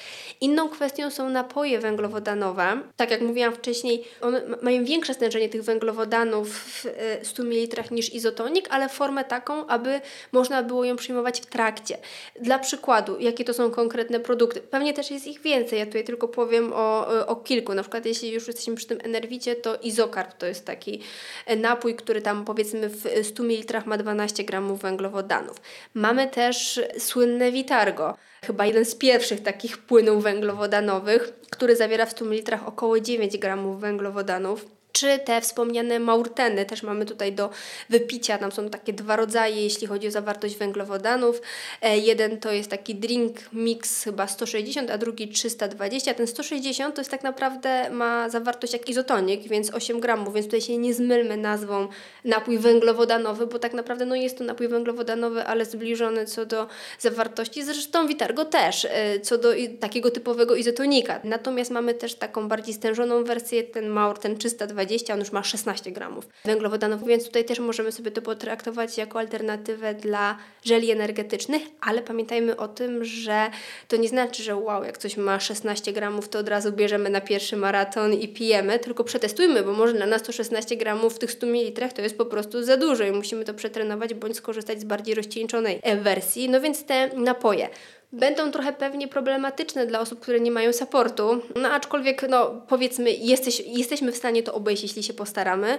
Inną kwestią są napoje węglowodanowe. Tak jak mówiłam wcześniej, one mają większe stężenie tych węglowodanów w 100 ml niż izotonik, ale formę taką, aby można było ją przyjmować w trakcie. Dla przykładu, jakie to są konkretne produkty? Pewnie też jest ich więcej, ja tutaj tylko powiem o, o kilku. Na przykład jeśli już jesteśmy jesteśmy przy tym Enerwicie, to Izokarb to jest taki e, napój, który tam powiedzmy w 100 ml ma 12 gramów węglowodanów. Mamy też słynne Vitargo, chyba jeden z pierwszych takich płynów węglowodanowych, który zawiera w 100 ml około 9 gramów węglowodanów czy te wspomniane maurteny, też mamy tutaj do wypicia, tam są takie dwa rodzaje, jeśli chodzi o zawartość węglowodanów. E, jeden to jest taki drink mix chyba 160, a drugi 320. Ten 160 to jest tak naprawdę ma zawartość jak izotonik, więc 8 gramów, więc tutaj się nie zmylmy nazwą napój węglowodanowy, bo tak naprawdę no jest to napój węglowodanowy, ale zbliżony co do zawartości. Zresztą Vitargo też, e, co do takiego typowego izotonika. Natomiast mamy też taką bardziej stężoną wersję, ten Maur, ten 320 20, on już ma 16 gramów węglowodanów, więc tutaj też możemy sobie to potraktować jako alternatywę dla żeli energetycznych, ale pamiętajmy o tym, że to nie znaczy, że wow, jak coś ma 16 gramów, to od razu bierzemy na pierwszy maraton i pijemy, tylko przetestujmy, bo może dla nas to 16 gramów w tych 100 ml to jest po prostu za dużo i musimy to przetrenować bądź skorzystać z bardziej rozcieńczonej wersji. No więc te napoje będą trochę pewnie problematyczne dla osób, które nie mają supportu, no aczkolwiek no powiedzmy jesteś, jesteśmy w stanie to obejść, jeśli się postaramy.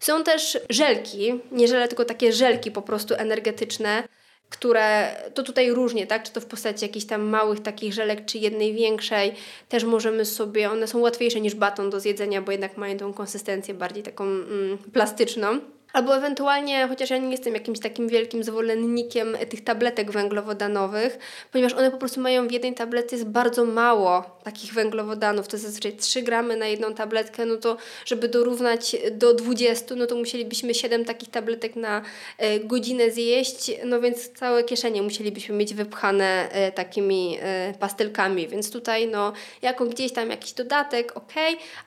Są też żelki, nie żele, tylko takie żelki po prostu energetyczne, które to tutaj różnie, tak? Czy to w postaci jakichś tam małych takich żelek, czy jednej większej, też możemy sobie, one są łatwiejsze niż baton do zjedzenia, bo jednak mają tą konsystencję bardziej taką mm, plastyczną. Albo ewentualnie, chociaż ja nie jestem jakimś takim wielkim zwolennikiem tych tabletek węglowodanowych, ponieważ one po prostu mają w jednej tablecie jest bardzo mało takich węglowodanów, to jest zazwyczaj 3 gramy na jedną tabletkę, no to żeby dorównać do 20, no to musielibyśmy 7 takich tabletek na e, godzinę zjeść, no więc całe kieszenie musielibyśmy mieć wypchane e, takimi e, pastelkami, więc tutaj no jako gdzieś tam jakiś dodatek, ok,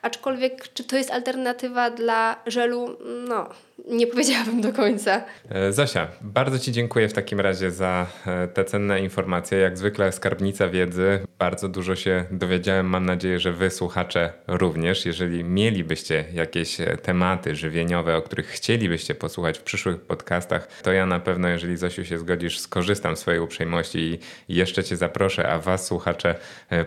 aczkolwiek czy to jest alternatywa dla żelu? No nie powiedziałabym do końca. E, Zosia, bardzo Ci dziękuję w takim razie za e, te cenne informacje. Jak zwykle skarbnica wiedzy. Bardzo dużo się dowiedziałem. Mam nadzieję, że Wy, słuchacze, również. Jeżeli mielibyście jakieś e, tematy żywieniowe, o których chcielibyście posłuchać w przyszłych podcastach, to ja na pewno, jeżeli Zosiu się zgodzisz, skorzystam z swojej uprzejmości i jeszcze Cię zaproszę, a Was, słuchacze,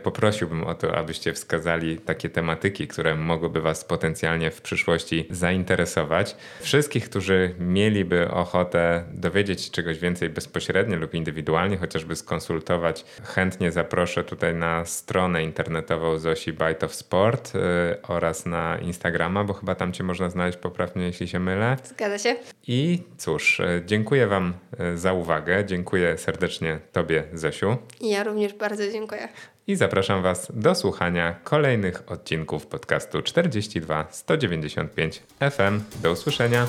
poprosiłbym o to, abyście wskazali takie tematyki, które mogłyby Was potencjalnie w przyszłości zainteresować. Wszystko wszystkich, którzy mieliby ochotę dowiedzieć się czegoś więcej bezpośrednio lub indywidualnie, chociażby skonsultować, chętnie zaproszę tutaj na stronę internetową Zosi Bite of Sport yy, oraz na Instagrama, bo chyba tam Cię można znaleźć poprawnie, jeśli się mylę. Zgadza się. I cóż, yy, dziękuję Wam yy, za uwagę. Dziękuję serdecznie Tobie, Zosiu. Ja również bardzo dziękuję i zapraszam Was do słuchania kolejnych odcinków podcastu 42 195 FM. Do usłyszenia.